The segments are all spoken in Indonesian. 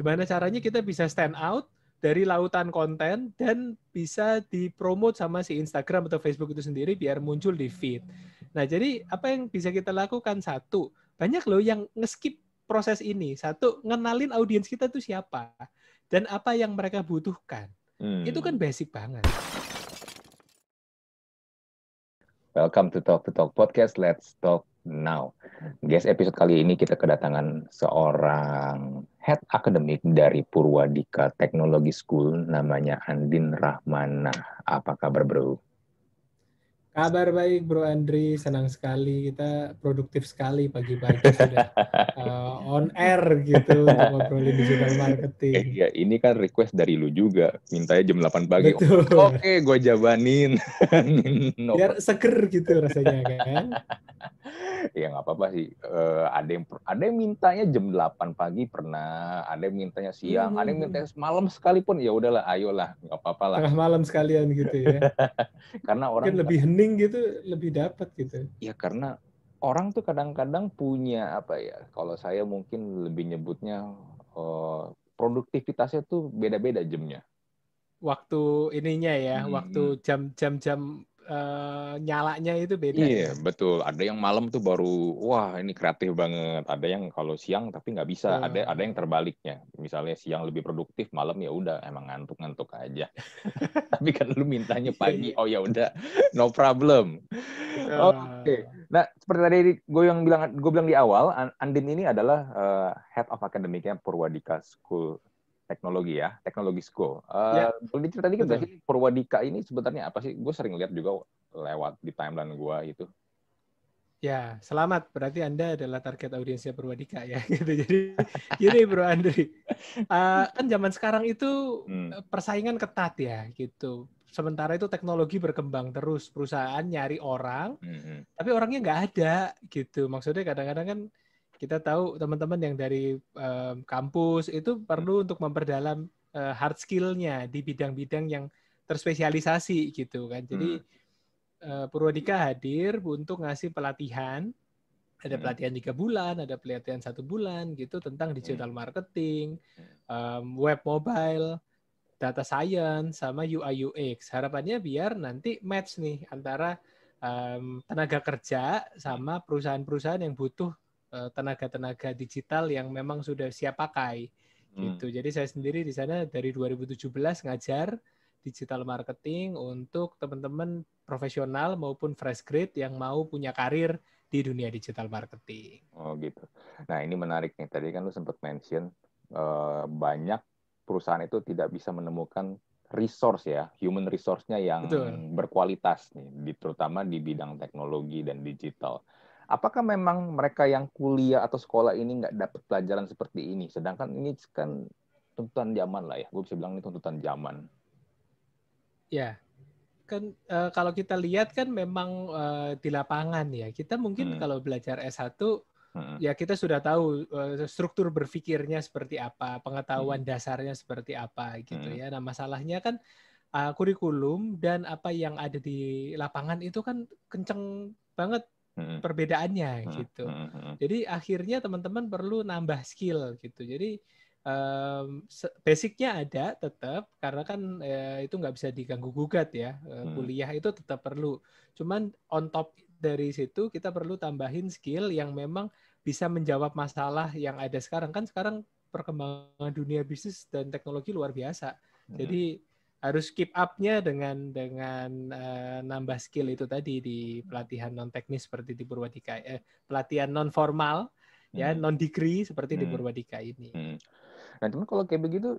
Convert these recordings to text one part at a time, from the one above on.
Gimana caranya kita bisa stand out dari lautan konten dan bisa dipromot sama si Instagram atau Facebook itu sendiri biar muncul di feed. Nah, jadi apa yang bisa kita lakukan? Satu, banyak loh yang ngeskip proses ini. Satu, ngenalin audiens kita tuh siapa dan apa yang mereka butuhkan. Hmm. Itu kan basic banget. Welcome to Talk to Talk Podcast. Let's talk now. Guys, episode kali ini kita kedatangan seorang head akademik dari Purwadika Technology School namanya Andin Rahmana. Apa kabar, Bro? Kabar baik Bro Andri, senang sekali kita produktif sekali pagi-pagi sudah uh, on air gitu untuk ngobrolin digital marketing. Iya, ini kan request dari lu juga, mintanya jam 8 pagi. Betul. Oke, gue jabanin. no. Biar seger gitu rasanya kan. ya nggak apa-apa sih. Uh, ada yang ada yang mintanya jam 8 pagi pernah, ada yang mintanya siang, hmm. ada yang hmm, mintanya malam sekalipun ya udahlah, ayolah, nggak apa-apa lah. Tengah malam sekalian gitu ya. karena orang Mungkin lebih hening gitu, lebih dapat gitu. Ya karena orang tuh kadang-kadang punya apa ya? Kalau saya mungkin lebih nyebutnya uh, produktivitasnya tuh beda-beda jamnya waktu ininya ya, hmm. waktu jam-jam jam uh, nyalanya itu beda. Iya, ya? betul. Ada yang malam tuh baru wah ini kreatif banget. Ada yang kalau siang tapi nggak bisa. Hmm. Ada ada yang terbaliknya. Misalnya siang lebih produktif, malam ya udah emang ngantuk-ngantuk aja. tapi kan lu mintanya pagi. Iya, iya. Oh ya udah, no problem. Oke. Okay. Nah, seperti tadi gue yang bilang gue bilang di awal, Andin ini adalah uh, head of academicnya Purwadika School teknologi ya, teknologi school. Uh, ya. Boleh diceritain dikit sih Purwadika ini sebenarnya apa sih? Gue sering lihat juga lewat di timeline gue itu. Ya, selamat. Berarti Anda adalah target audiensnya Purwadika ya. Gitu. Jadi, gini Bro Andri, uh, kan zaman sekarang itu hmm. Eh, persaingan ketat ya, gitu. Sementara itu teknologi berkembang terus, perusahaan nyari orang, hmm. tapi orangnya nggak ada, gitu. Maksudnya kadang-kadang kan kita tahu teman-teman yang dari um, kampus itu perlu untuk memperdalam uh, hard skill-nya di bidang-bidang yang terspesialisasi gitu kan. Jadi hmm. uh, Purwadika hadir untuk ngasih pelatihan. Ada hmm. pelatihan tiga bulan, ada pelatihan satu bulan gitu tentang digital hmm. marketing, um, web mobile, data science, sama UI UX. Harapannya biar nanti match nih antara um, tenaga kerja sama perusahaan-perusahaan yang butuh tenaga-tenaga digital yang memang sudah siap pakai hmm. gitu. Jadi saya sendiri di sana dari 2017 ngajar digital marketing untuk teman-teman profesional maupun fresh grade yang mau punya karir di dunia digital marketing. Oh gitu. Nah ini menarik nih. Tadi kan lu sempat mention uh, banyak perusahaan itu tidak bisa menemukan resource ya, human resource-nya yang Betul. berkualitas nih, terutama di bidang teknologi dan digital apakah memang mereka yang kuliah atau sekolah ini nggak dapat pelajaran seperti ini? Sedangkan ini kan tuntutan zaman lah ya, gue bisa bilang ini tuntutan zaman. Ya, kan uh, kalau kita lihat kan memang uh, di lapangan ya, kita mungkin hmm. kalau belajar S1 hmm. ya kita sudah tahu uh, struktur berpikirnya seperti apa, pengetahuan hmm. dasarnya seperti apa gitu hmm. ya. Nah masalahnya kan uh, kurikulum dan apa yang ada di lapangan itu kan kenceng banget perbedaannya gitu. Jadi akhirnya teman-teman perlu nambah skill gitu. Jadi um, basicnya ada tetap karena kan eh, itu nggak bisa diganggu gugat ya hmm. kuliah itu tetap perlu. Cuman on top dari situ kita perlu tambahin skill yang memang bisa menjawab masalah yang ada sekarang kan sekarang perkembangan dunia bisnis dan teknologi luar biasa. Jadi harus keep up-nya dengan dengan uh, nambah skill itu tadi di pelatihan non teknis seperti di Purwadika eh, pelatihan non formal ya, hmm. ya non degree seperti hmm. di Purwadika ini. Hmm. Nah, teman kalau kayak begitu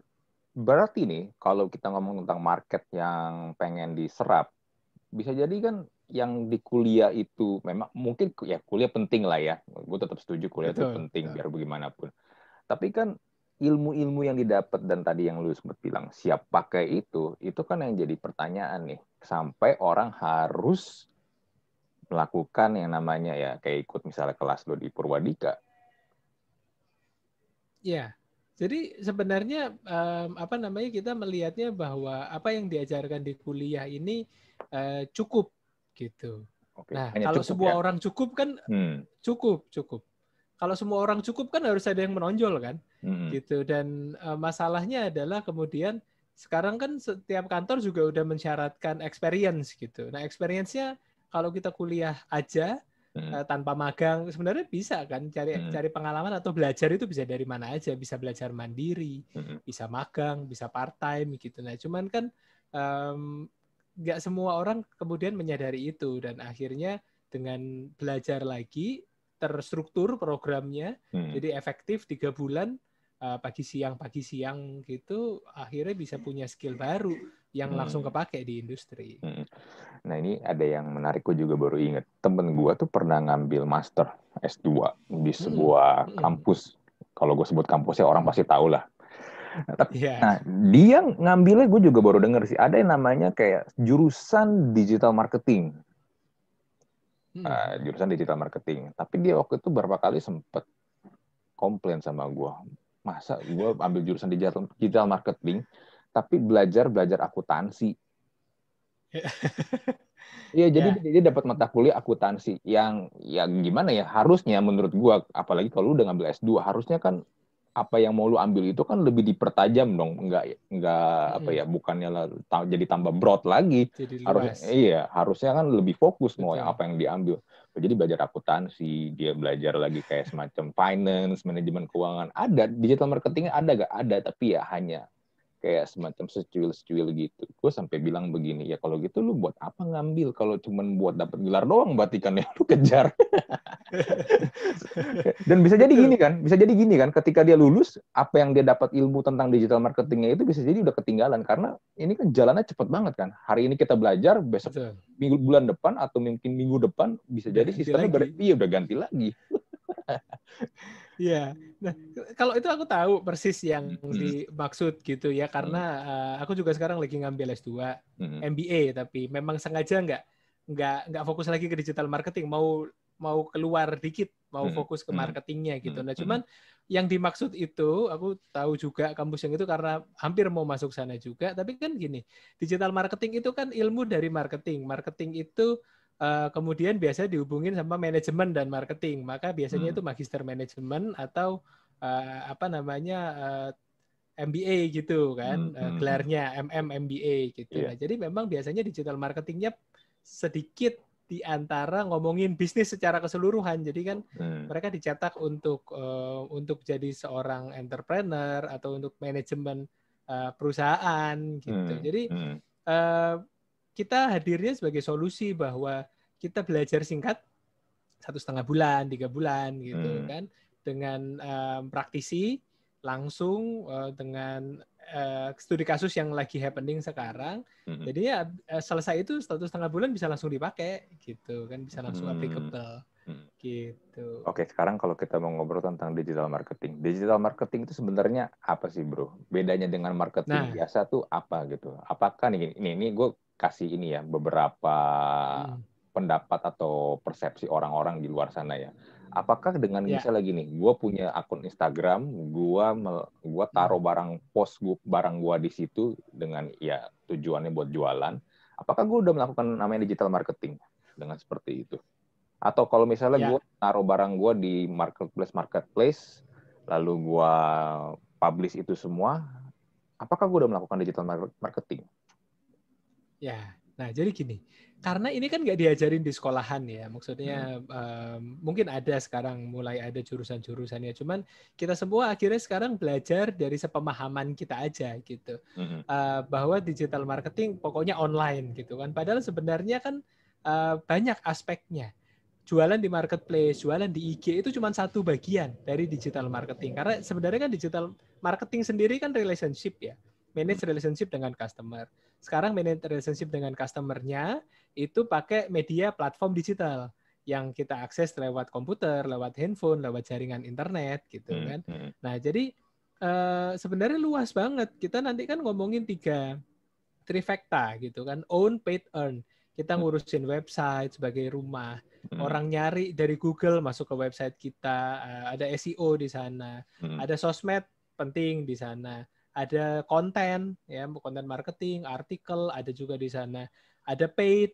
berarti nih kalau kita ngomong tentang market yang pengen diserap bisa jadi kan yang di kuliah itu memang mungkin ya kuliah penting lah ya. Gue tetap setuju kuliah betul, itu penting betul. biar bagaimanapun. Tapi kan ilmu-ilmu yang didapat dan tadi yang lu sempat bilang siap pakai itu, itu kan yang jadi pertanyaan nih. Sampai orang harus melakukan yang namanya ya kayak ikut misalnya kelas lo di Purwadika. Ya, jadi sebenarnya um, apa namanya kita melihatnya bahwa apa yang diajarkan di kuliah ini uh, cukup gitu. Oke, nah, kalau cukup, sebuah ya? orang cukup kan hmm. cukup, cukup. Kalau semua orang cukup kan harus ada yang menonjol kan, hmm. gitu. Dan uh, masalahnya adalah kemudian sekarang kan setiap kantor juga udah mensyaratkan experience gitu. Nah experience-nya kalau kita kuliah aja hmm. uh, tanpa magang sebenarnya bisa kan cari hmm. cari pengalaman atau belajar itu bisa dari mana aja, bisa belajar mandiri, hmm. bisa magang, bisa part time gitu. Nah cuman kan nggak um, semua orang kemudian menyadari itu dan akhirnya dengan belajar lagi terstruktur programnya hmm. jadi efektif tiga bulan uh, pagi siang pagi siang gitu akhirnya bisa punya skill baru yang hmm. langsung kepake di industri. Hmm. Nah ini ada yang menarik gue juga baru inget temen gue tuh pernah ngambil master S2 di hmm. sebuah hmm. kampus. Kalau gue sebut kampusnya orang pasti tahu lah. Nah, tapi, yeah. nah dia ngambilnya gue juga baru denger sih ada yang namanya kayak jurusan digital marketing hmm. uh, jurusan digital marketing. Tapi dia waktu itu berapa kali sempet komplain sama gue, masa gue ambil jurusan digital digital marketing, tapi belajar belajar akuntansi. Iya, jadi yeah. dia dapat mata kuliah akuntansi yang yang gimana ya harusnya menurut gua apalagi kalau lu udah ngambil S2 harusnya kan apa yang mau lu ambil itu kan lebih dipertajam dong enggak enggak hmm. apa ya bukannya lah, jadi tambah broad lagi jadi harusnya iya harusnya kan lebih fokus Betul. mau yang apa yang diambil jadi belajar akuntansi dia belajar lagi kayak semacam finance manajemen keuangan ada digital marketingnya ada gak ada tapi ya hanya kayak semacam secuil-secuil gitu. Gue sampai bilang begini, ya kalau gitu lu buat apa ngambil kalau cuman buat dapat gelar doang berarti kan ya lu kejar. Dan bisa jadi gini kan, bisa jadi gini kan, ketika dia lulus, apa yang dia dapat ilmu tentang digital marketingnya itu bisa jadi udah ketinggalan karena ini kan jalannya cepet banget kan. Hari ini kita belajar, besok Betul. minggu bulan depan atau mungkin minggu depan bisa jadi sistemnya ber, iya udah ganti lagi. Iya. Nah, kalau itu aku tahu persis yang hmm. dimaksud gitu ya karena uh, aku juga sekarang lagi ngambil S2 hmm. MBA tapi memang sengaja nggak nggak nggak fokus lagi ke digital marketing, mau mau keluar dikit, mau hmm. fokus ke marketingnya gitu. Nah, cuman yang dimaksud itu aku tahu juga kampus yang itu karena hampir mau masuk sana juga, tapi kan gini, digital marketing itu kan ilmu dari marketing. Marketing itu uh, kemudian biasanya dihubungin sama manajemen dan marketing. Maka biasanya hmm. itu magister manajemen atau uh, apa namanya uh, eh, MBA gitu kan, hmm. uh, gelarnya MM MBA gitu. Yeah. Nah, jadi memang biasanya digital marketingnya sedikit di antara ngomongin bisnis secara keseluruhan. Jadi kan hmm. mereka dicetak untuk uh, untuk jadi seorang entrepreneur atau untuk manajemen uh, perusahaan gitu. Hmm. Jadi hmm. Uh, kita hadirnya sebagai solusi bahwa kita belajar singkat satu setengah bulan, tiga bulan gitu hmm. kan, dengan um, praktisi langsung uh, dengan uh, studi kasus yang lagi happening sekarang. Hmm. Jadi ya uh, selesai itu satu setengah bulan bisa langsung dipakai gitu kan, bisa langsung hmm. applicable. Hmm. Gitu. Oke, sekarang kalau kita mau ngobrol tentang digital marketing, digital marketing itu sebenarnya apa sih, bro? Bedanya dengan marketing nah. biasa tuh apa gitu? Apakah nih ini ini gue kasih ini ya beberapa hmm. pendapat atau persepsi orang-orang di luar sana ya. Apakah dengan yeah. misalnya gini, gue punya akun Instagram, gue gua taruh hmm. barang post gua, barang gue di situ dengan ya tujuannya buat jualan. Apakah gue udah melakukan namanya digital marketing dengan seperti itu? Atau kalau misalnya yeah. gue taruh barang gue di marketplace marketplace, lalu gue publish itu semua, apakah gue udah melakukan digital marketing? Ya, nah jadi gini, karena ini kan nggak diajarin di sekolahan ya, maksudnya hmm. um, mungkin ada sekarang mulai ada jurusan-jurusannya, cuman kita semua akhirnya sekarang belajar dari sepemahaman kita aja gitu, hmm. uh, bahwa digital marketing pokoknya online gitu kan, padahal sebenarnya kan uh, banyak aspeknya. Jualan di marketplace, jualan di IG itu cuma satu bagian dari digital marketing. Karena sebenarnya kan digital marketing sendiri kan relationship ya manage relationship dengan customer. Sekarang manage relationship dengan customernya itu pakai media platform digital yang kita akses lewat komputer, lewat handphone, lewat jaringan internet gitu hmm, kan. Hmm. Nah, jadi uh, sebenarnya luas banget. Kita nanti kan ngomongin tiga trifecta gitu kan, own, paid, earn. Kita hmm. ngurusin website sebagai rumah. Orang nyari dari Google masuk ke website kita, uh, ada SEO di sana, ada sosmed penting di sana ada konten ya konten marketing artikel ada juga di sana ada paid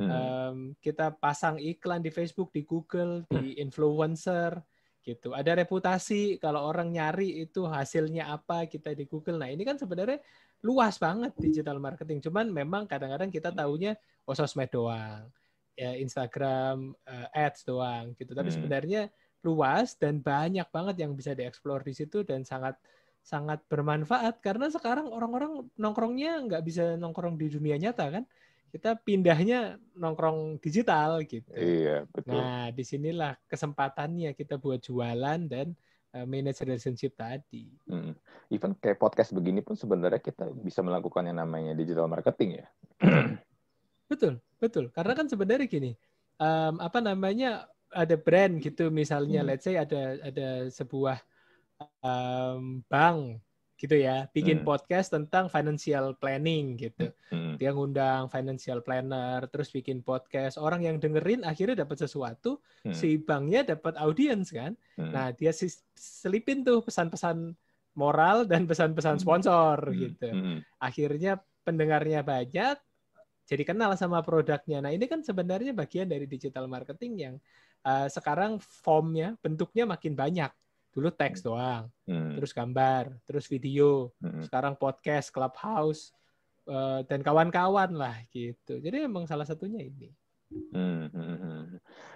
hmm. um, kita pasang iklan di Facebook di Google di influencer gitu. Ada reputasi kalau orang nyari itu hasilnya apa kita di Google. Nah, ini kan sebenarnya luas banget digital marketing. Cuman memang kadang-kadang kita tahunya oh sosmed doang. Ya Instagram uh, ads doang gitu. Tapi hmm. sebenarnya luas dan banyak banget yang bisa dieksplor di situ dan sangat sangat bermanfaat karena sekarang orang-orang nongkrongnya nggak bisa nongkrong di dunia nyata kan kita pindahnya nongkrong digital gitu. Iya betul. Nah di sinilah kesempatannya kita buat jualan dan uh, manage relationship tadi. Hmm. Even kayak podcast begini pun sebenarnya kita bisa melakukan yang namanya digital marketing ya. betul betul karena kan sebenarnya gini um, apa namanya ada brand gitu misalnya hmm. let's say ada ada sebuah um, bank gitu ya, bikin hmm. podcast tentang financial planning gitu. Hmm. Dia ngundang financial planner, terus bikin podcast. Orang yang dengerin akhirnya dapat sesuatu, hmm. si banknya dapat audiens kan. Hmm. Nah, dia selipin tuh pesan-pesan moral dan pesan-pesan hmm. sponsor hmm. gitu. Hmm. Akhirnya pendengarnya banyak, jadi kenal sama produknya. Nah, ini kan sebenarnya bagian dari digital marketing yang uh, sekarang formnya, bentuknya makin banyak Dulu teks hmm. doang, hmm. terus gambar, terus video, hmm. sekarang podcast, clubhouse, uh, dan kawan-kawan lah gitu. Jadi emang salah satunya ini. Hmm, hmm, hmm.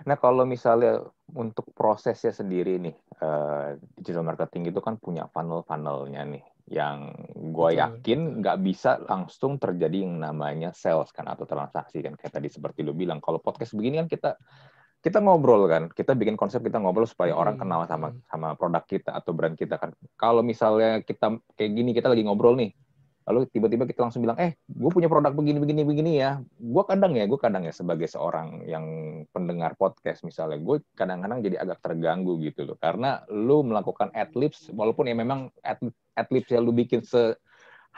Nah kalau misalnya untuk prosesnya sendiri nih uh, digital marketing itu kan punya funnel-funnelnya nih, yang gue yakin nggak bisa langsung terjadi yang namanya sales kan atau transaksi kan kayak tadi seperti lu bilang. Kalau podcast begini kan kita kita ngobrol kan, kita bikin konsep kita ngobrol supaya hmm. orang kenal sama sama produk kita atau brand kita kan. Kalau misalnya kita kayak gini kita lagi ngobrol nih, lalu tiba-tiba kita langsung bilang, eh, gue punya produk begini begini begini ya. Gue kadang ya, gue kadang ya sebagai seorang yang pendengar podcast misalnya, gue kadang-kadang jadi agak terganggu gitu loh, karena lu melakukan adlibs, walaupun ya memang ad, adlibs yang lu bikin se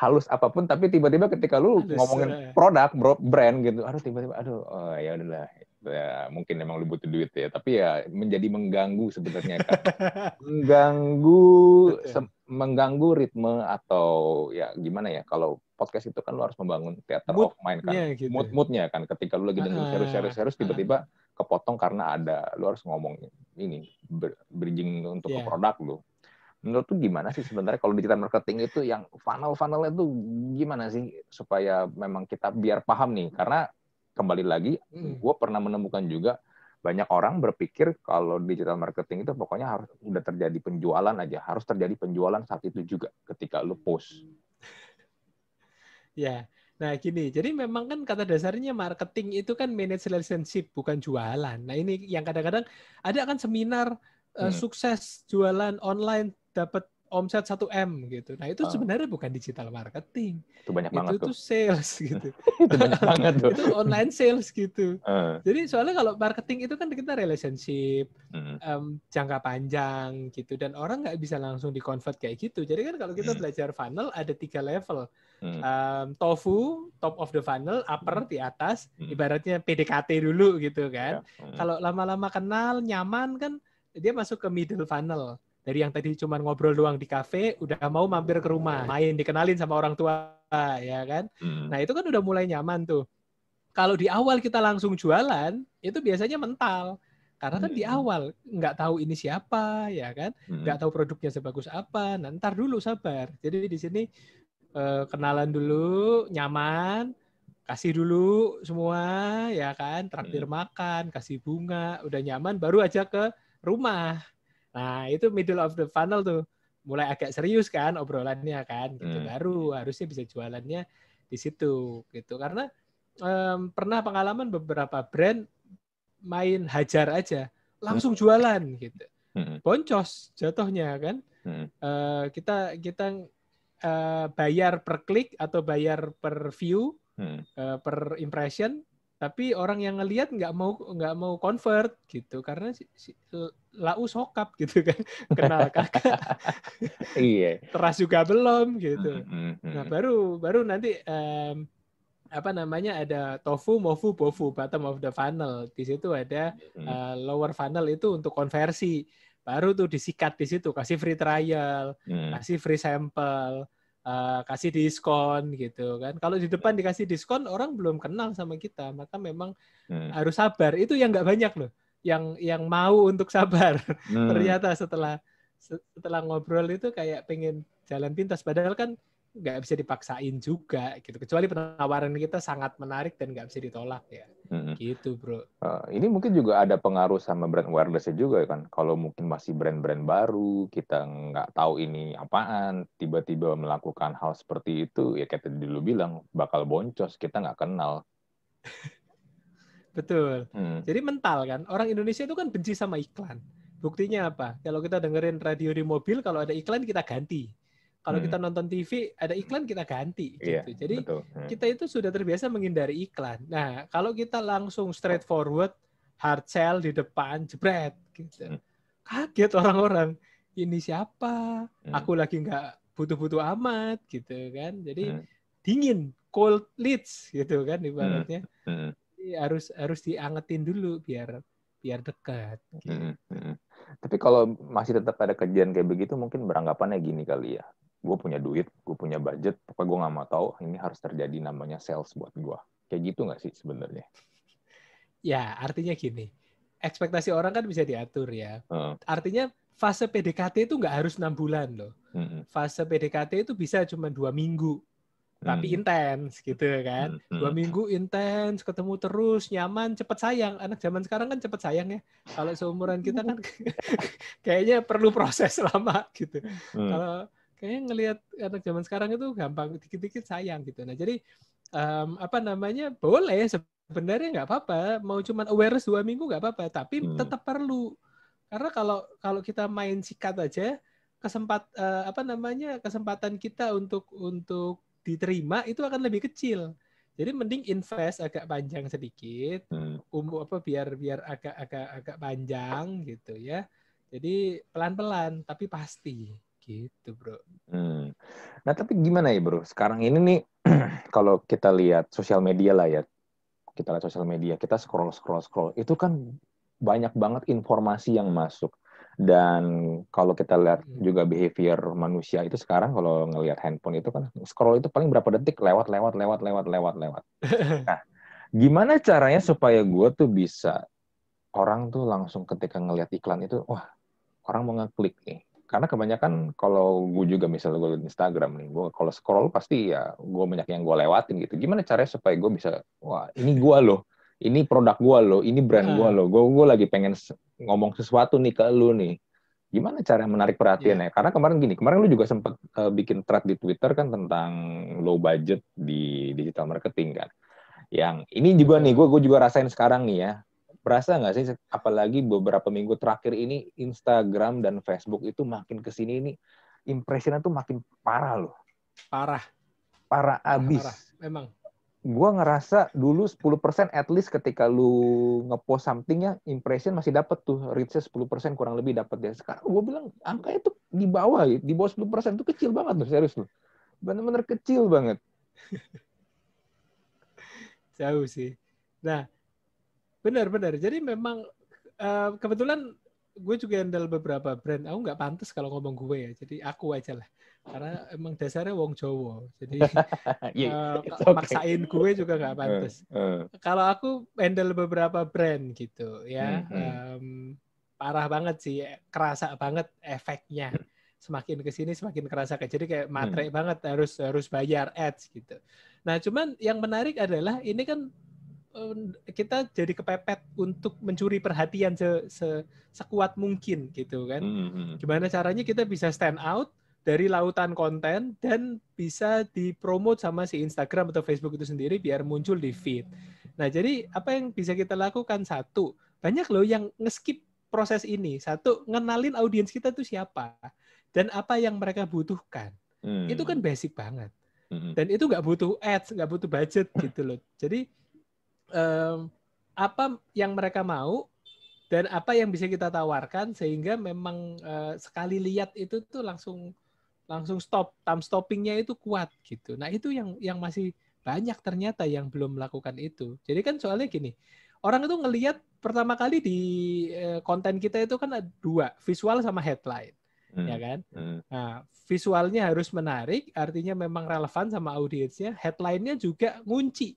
halus apa pun tapi tiba-tiba ketika lu Halus, ngomongin ya. produk bro, brand gitu aduh tiba-tiba aduh oh, ya udahlah ya mungkin emang lu butuh duit ya tapi ya menjadi mengganggu sebenarnya kan mengganggu se mengganggu ritme atau ya gimana ya kalau podcast itu kan lu harus membangun teater mood, of mind kan yeah, gitu. mood moodnya kan ketika lu lagi dengerin ah, serius serius serius tiba-tiba kepotong karena ada lu harus ngomong ini bridging untuk yeah. ke produk lu. Menurut tuh gimana sih sebenarnya kalau digital marketing itu yang funnel funnelnya tuh gimana sih supaya memang kita biar paham nih? Karena kembali lagi, hmm. gue pernah menemukan juga banyak orang berpikir kalau digital marketing itu pokoknya harus udah terjadi penjualan aja, harus terjadi penjualan saat itu juga ketika lu post. Ya, nah gini, jadi memang kan kata dasarnya marketing itu kan manage relationship bukan jualan. Nah ini yang kadang-kadang ada kan seminar uh, sukses jualan online dapat omset 1 M gitu. Nah, itu oh. sebenarnya bukan digital marketing. Itu banyak banget itu tuh. sales gitu. itu banyak banget tuh. itu online sales gitu. Uh. Jadi soalnya kalau marketing itu kan kita relationship uh. um, jangka panjang gitu dan orang nggak bisa langsung di convert kayak gitu. Jadi kan kalau kita uh. belajar funnel ada tiga level. Um, tofu top of the funnel, upper di atas, ibaratnya PDKT dulu gitu kan. Yeah. Kalau lama-lama kenal, nyaman kan dia masuk ke middle funnel dari yang tadi cuma ngobrol doang di kafe udah mau mampir ke rumah. Main dikenalin sama orang tua ya kan? Hmm. nah itu kan udah mulai nyaman tuh. Kalau di awal kita langsung jualan itu biasanya mental. Karena kan hmm. di awal nggak tahu ini siapa ya kan? Hmm. nggak tahu produknya sebagus apa. Nah, ntar dulu sabar. Jadi di sini eh, kenalan dulu nyaman kasih dulu semua ya kan? Traktir hmm. makan kasih bunga udah nyaman baru aja ke rumah Nah, itu middle of the funnel tuh. Mulai agak serius kan obrolannya kan gitu. Hmm. Baru harusnya bisa jualannya di situ gitu. Karena um, pernah pengalaman beberapa brand main hajar aja langsung hmm. jualan gitu. Hmm. Boncos jatuhnya kan. Hmm. Uh, kita kita uh, bayar per klik atau bayar per view, hmm. uh, per impression tapi orang yang ngelihat nggak mau nggak mau convert gitu karena si, si, lau sokap gitu kan kenal kakak iya teras juga belum gitu nah baru baru nanti um, apa namanya ada tofu mofu bofu bottom of the funnel di situ ada uh, lower funnel itu untuk konversi baru tuh disikat di situ kasih free trial hmm. kasih free sample uh, kasih diskon gitu kan. Kalau di depan dikasih diskon orang belum kenal sama kita, maka memang hmm. harus sabar. Itu yang nggak banyak loh. Yang yang mau untuk sabar. Hmm. Ternyata setelah setelah ngobrol itu kayak pengen jalan pintas. Padahal kan nggak bisa dipaksain juga gitu kecuali penawaran kita sangat menarik dan nggak bisa ditolak ya mm-hmm. gitu bro uh, ini mungkin juga ada pengaruh sama brand awareness juga kan kalau mungkin masih brand-brand baru kita nggak tahu ini apaan tiba-tiba melakukan hal seperti itu ya kayak tadi dulu bilang bakal boncos kita nggak kenal betul hmm. jadi mental kan orang Indonesia itu kan benci sama iklan buktinya apa kalau kita dengerin radio di mobil kalau ada iklan kita ganti kalau hmm. kita nonton TV ada iklan kita ganti iya, gitu. Jadi betul. Hmm. kita itu sudah terbiasa menghindari iklan. Nah, kalau kita langsung straightforward hard sell di depan jebret gitu. Hmm. Kaget orang-orang. Ini siapa? Hmm. Aku lagi nggak butuh-butuh amat gitu kan. Jadi hmm. dingin, cold leads gitu kan ibaratnya. Hmm. Hmm. Harus harus diangetin dulu biar biar dekat. Gitu. Hmm. Hmm. Tapi kalau masih tetap ada kejadian kayak begitu, mungkin beranggapannya gini kali ya gue punya duit, gue punya budget, pokoknya gue nggak mau tahu ini harus terjadi namanya sales buat gue. Kayak gitu nggak sih sebenarnya? Ya, artinya gini, ekspektasi orang kan bisa diatur ya. Uh. Artinya fase PDKT itu nggak harus enam bulan loh. Uh Fase PDKT itu bisa cuma dua minggu, tapi hmm. intens gitu kan. Hmm. Dua minggu intens, ketemu terus, nyaman, cepet sayang. Anak zaman sekarang kan cepet sayang ya. Kalau seumuran kita kan kayaknya perlu proses lama gitu. Hmm. Kalau kayaknya ngelihat anak zaman sekarang itu gampang dikit-dikit sayang gitu. Nah jadi um, apa namanya boleh sebenarnya nggak apa-apa. Mau cuman awareness dua minggu nggak apa-apa. Tapi hmm. tetap perlu karena kalau kalau kita main sikat aja kesempat uh, apa namanya kesempatan kita untuk untuk diterima itu akan lebih kecil. Jadi mending invest agak panjang sedikit, hmm. umum apa biar biar agak agak agak panjang gitu ya. Jadi pelan-pelan tapi pasti. Gitu, bro. Hmm. Nah, tapi gimana ya, bro? Sekarang ini nih, kalau kita lihat sosial media lah ya, kita lihat sosial media, kita scroll, scroll, scroll, itu kan banyak banget informasi yang masuk. Dan kalau kita lihat hmm. juga behavior manusia itu sekarang kalau ngelihat handphone itu kan scroll itu paling berapa detik lewat, lewat, lewat, lewat, lewat, lewat. Nah, gimana caranya supaya gue tuh bisa orang tuh langsung ketika ngelihat iklan itu, wah orang mau ngeklik nih karena kebanyakan kalau gue juga misalnya gue di Instagram nih, gue kalau scroll pasti ya gue banyak yang gue lewatin gitu. Gimana caranya supaya gue bisa, wah ini gue loh, ini produk gue loh, ini brand gue hmm. loh, gue gue lagi pengen ngomong sesuatu nih ke lu nih. Gimana cara menarik perhatian yeah. ya? Karena kemarin gini, kemarin lu juga sempat uh, bikin thread di Twitter kan tentang low budget di digital marketing kan. Yang ini juga nih, gue gue juga rasain sekarang nih ya berasa nggak sih apalagi beberapa minggu terakhir ini Instagram dan Facebook itu makin ke sini ini impressionnya tuh makin parah loh parah parah abis parah. memang gua ngerasa dulu 10% at least ketika lu ngepost something ya impression masih dapat tuh reach 10% kurang lebih dapat ya. Sekarang gua bilang angkanya tuh di bawah di bawah 10% tuh kecil banget tuh serius loh. Bener-bener kecil banget. Jauh sih. Nah Benar-benar. Jadi memang uh, kebetulan gue juga handle beberapa brand. Aku nggak pantas kalau ngomong gue ya. Jadi aku aja lah. Karena emang dasarnya wong Jawa. Jadi yeah, uh, maksain gue juga nggak pantas. Uh, uh. Kalau aku handle beberapa brand gitu ya. Uh, uh. Um, parah banget sih. Kerasa banget efeknya. Semakin ke sini semakin kerasa kayak jadi kayak matre hmm. banget harus harus bayar ads gitu. Nah, cuman yang menarik adalah ini kan kita jadi kepepet untuk mencuri perhatian se, se sekuat mungkin gitu kan. Mm-hmm. Gimana caranya kita bisa stand out dari lautan konten dan bisa dipromot sama si Instagram atau Facebook itu sendiri biar muncul di feed. Nah, jadi apa yang bisa kita lakukan satu, banyak loh yang ngeskip proses ini. Satu, ngenalin audiens kita tuh siapa dan apa yang mereka butuhkan. Hmm. Itu kan basic banget. Hmm. Dan itu nggak butuh ads, nggak butuh budget gitu loh. Jadi um, apa yang mereka mau dan apa yang bisa kita tawarkan sehingga memang uh, sekali lihat itu tuh langsung langsung stop time stoppingnya itu kuat gitu nah itu yang yang masih banyak ternyata yang belum melakukan itu jadi kan soalnya gini orang itu ngelihat pertama kali di uh, konten kita itu kan ada dua visual sama headline hmm. ya kan hmm. nah visualnya harus menarik artinya memang relevan sama audiensnya headline-nya juga ngunci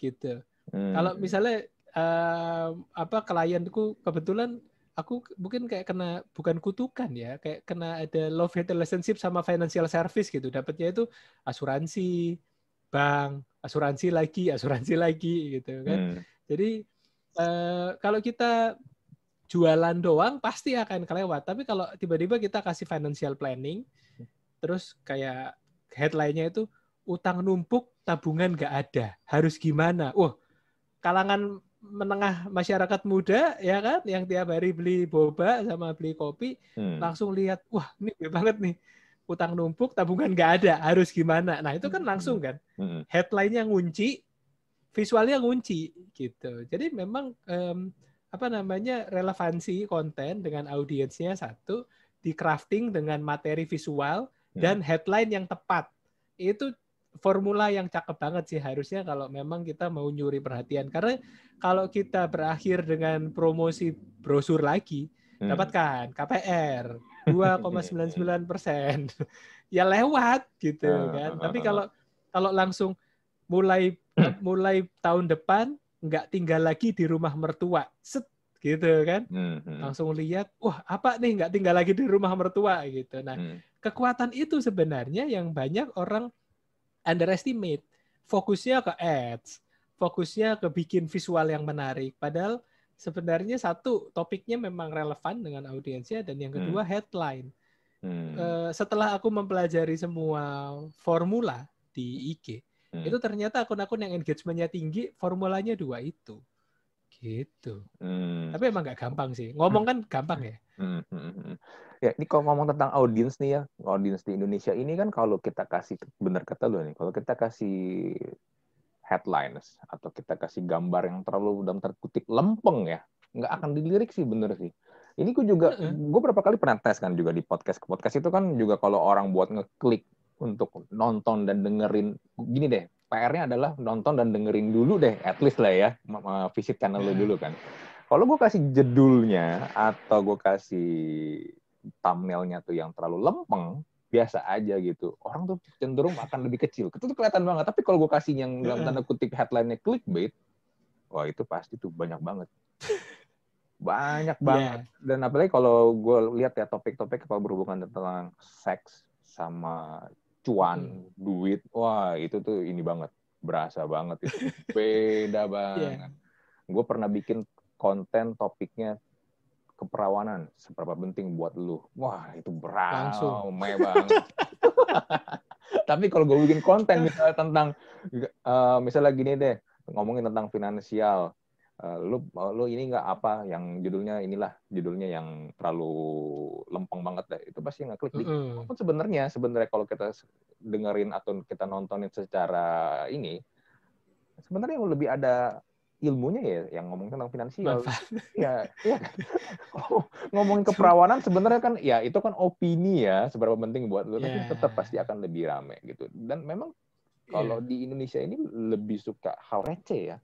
gitu Hmm. Kalau misalnya uh, apa klienku kebetulan aku mungkin kayak kena bukan kutukan ya, kayak kena ada love hate relationship sama financial service gitu. Dapatnya itu asuransi, bank, asuransi lagi, asuransi lagi gitu kan. Hmm. Jadi uh, kalau kita jualan doang pasti akan kelewat. Tapi kalau tiba-tiba kita kasih financial planning, terus kayak headline-nya itu utang numpuk, tabungan nggak ada, harus gimana? Wah, kalangan menengah masyarakat muda ya kan yang tiap hari beli boba sama beli kopi hmm. langsung lihat wah ini banget nih utang numpuk tabungan nggak ada harus gimana nah itu kan langsung kan hmm. headline-nya ngunci visualnya ngunci gitu jadi memang um, apa namanya relevansi konten dengan audiensnya satu di crafting dengan materi visual hmm. dan headline yang tepat itu formula yang cakep banget sih. Harusnya kalau memang kita mau nyuri perhatian. Karena kalau kita berakhir dengan promosi brosur lagi hmm. dapatkan KPR 2,99 persen. Ya lewat gitu uh, kan. tapi kalau kalau langsung mulai mulai tahun depan nggak tinggal lagi di rumah mertua. Set gitu kan. Hmm, langsung lihat wah apa nih nggak tinggal lagi di rumah mertua? Gitu. Nah hmm. kekuatan itu sebenarnya yang banyak orang underestimate. Fokusnya ke ads, fokusnya ke bikin visual yang menarik. Padahal sebenarnya satu topiknya memang relevan dengan audiensnya dan yang kedua hmm. headline. Hmm. Uh, setelah aku mempelajari semua formula di IG, hmm. itu ternyata akun-akun yang engagementnya tinggi, formulanya dua itu. Gitu. Hmm. Tapi emang nggak gampang sih. Ngomong kan gampang ya. Hmm. Hmm. hmm. Ya, ini kalau ngomong tentang audiens nih ya, audiens di Indonesia ini kan kalau kita kasih benar kata lu nih, kalau kita kasih headlines atau kita kasih gambar yang terlalu dalam terkutip lempeng ya, nggak akan dilirik sih bener sih. Ini gue juga, gue berapa kali pernah tes kan juga di podcast. Podcast itu kan juga kalau orang buat ngeklik untuk nonton dan dengerin, gini deh, PR-nya adalah nonton dan dengerin dulu deh, at least lah ya, visit channel lu dulu kan. Kalau gue kasih jedulnya atau gue kasih thumbnailnya tuh yang terlalu lempeng, biasa aja gitu. Orang tuh cenderung akan lebih kecil. Itu tuh kelihatan banget. Tapi kalau gue kasih yang dalam tanda kutip headline-nya clickbait, wah itu pasti tuh banyak banget. Banyak banget. Yeah. Dan apalagi kalau gue lihat ya topik-topik kalau berhubungan tentang seks sama cuan, hmm. duit, wah itu tuh ini banget. Berasa banget itu. Beda banget. Yeah. Gue pernah bikin konten topiknya keperawanan seberapa penting buat lu. Wah, itu berat, banget. Tapi kalau gue bikin konten misalnya tentang uh, misalnya gini deh, ngomongin tentang finansial, uh, lu lu ini nggak apa yang judulnya inilah judulnya yang terlalu lempeng banget deh. Itu pasti nggak klik. Mm -hmm. sebenarnya sebenarnya kalau kita dengerin atau kita nontonin secara ini sebenarnya lebih ada ilmunya ya yang ngomong tentang finansial. Ya, ya. ngomongin keperawanan sebenarnya kan ya itu kan opini ya seberapa penting buat lu yeah. tapi tetap pasti akan lebih rame gitu. Dan memang kalau yeah. di Indonesia ini lebih suka hal receh ya.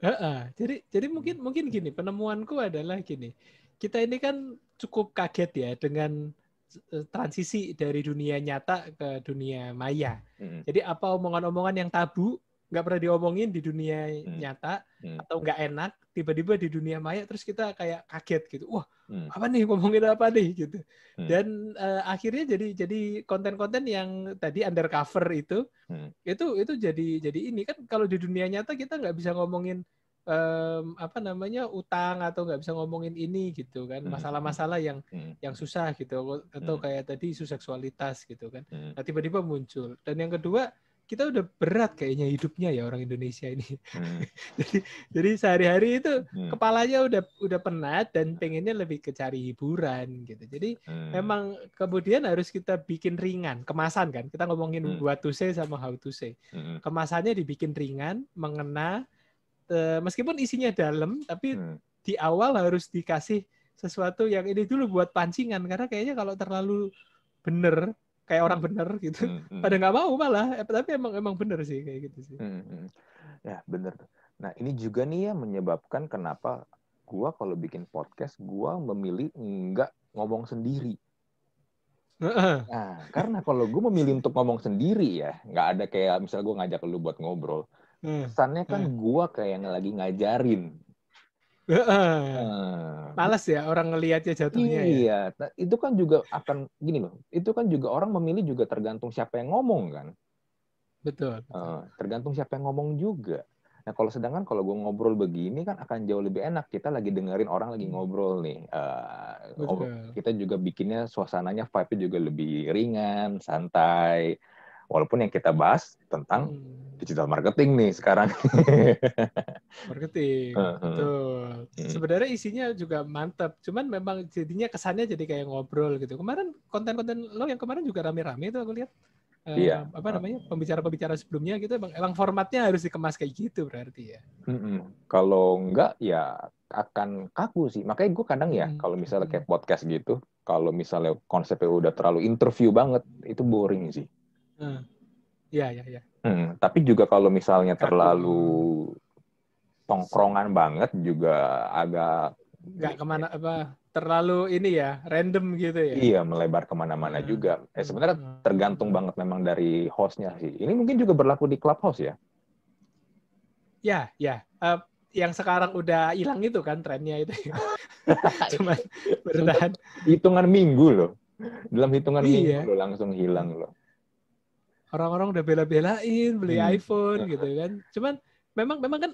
Uh -uh. Jadi jadi mungkin mungkin gini penemuanku adalah gini. Kita ini kan cukup kaget ya dengan e, transisi dari dunia nyata ke dunia maya. Hmm. Jadi apa omongan-omongan yang tabu nggak pernah diomongin di dunia hmm. nyata hmm. atau nggak enak tiba-tiba di dunia maya terus kita kayak kaget gitu wah hmm. apa nih ngomongin apa nih gitu hmm. dan uh, akhirnya jadi jadi konten-konten yang tadi undercover itu hmm. itu itu jadi jadi ini kan kalau di dunia nyata kita nggak bisa ngomongin um, apa namanya utang atau nggak bisa ngomongin ini gitu kan hmm. masalah-masalah yang hmm. yang susah gitu atau hmm. kayak tadi isu seksualitas gitu kan nah tiba-tiba muncul dan yang kedua kita udah berat kayaknya hidupnya ya orang Indonesia ini. Hmm. jadi jadi sehari-hari itu hmm. kepalanya udah udah penat dan pengennya lebih ke cari hiburan gitu. Jadi hmm. memang kemudian harus kita bikin ringan, kemasan kan. Kita ngomongin hmm. what to say sama how to say. Hmm. Kemasannya dibikin ringan, mengena uh, meskipun isinya dalam tapi hmm. di awal harus dikasih sesuatu yang ini dulu buat pancingan karena kayaknya kalau terlalu bener kayak orang bener gitu. Hmm, hmm. Pada nggak mau malah, eh, tapi emang emang bener sih kayak gitu sih. Hmm, hmm. Ya bener. Nah ini juga nih ya menyebabkan kenapa gua kalau bikin podcast gua memilih nggak ngomong sendiri. Nah, karena kalau gue memilih untuk ngomong sendiri ya, nggak ada kayak misalnya gue ngajak lu buat ngobrol, hmm. kesannya kan gua kayak yang lagi ngajarin. Males ya orang ngelihatnya jatuhnya iya, ya. Iya, nah, itu kan juga akan gini loh. Itu kan juga orang memilih juga tergantung siapa yang ngomong kan. Betul. Uh, tergantung siapa yang ngomong juga. Nah kalau sedangkan kalau gue ngobrol begini kan akan jauh lebih enak. Kita lagi dengerin orang lagi ngobrol nih. Uh, kita juga bikinnya suasananya vibe-nya juga lebih ringan, santai. Walaupun yang kita bahas tentang hmm. Digital marketing nih sekarang. marketing, uh betul. Hmm. Sebenarnya isinya juga mantap. Cuman memang jadinya kesannya jadi kayak ngobrol gitu. Kemarin konten-konten lo yang kemarin juga rame-rame itu aku lihat iya. apa namanya pembicara-pembicara sebelumnya gitu emang, emang formatnya harus dikemas kayak gitu berarti ya. Mm-mm. Kalau enggak ya akan kaku sih. Makanya gue kadang ya hmm. kalau misalnya kayak podcast gitu, kalau misalnya konsepnya udah terlalu interview banget, itu boring sih. Iya, iya, iya. Hmm, tapi juga kalau misalnya terlalu tongkrongan banget juga agak nggak ke mana apa terlalu ini ya random gitu ya? Iya melebar ke mana-mana hmm. juga. Eh, sebenarnya hmm. tergantung banget memang dari hostnya sih. Ini mungkin juga berlaku di clubhouse ya? Ya ya. Uh, yang sekarang udah hilang itu kan trennya itu. Cuma bertahan. Hitungan minggu loh. Dalam hitungan iya. minggu loh langsung hilang loh orang-orang udah bela-belain beli hmm. iPhone gitu kan cuman memang memang kan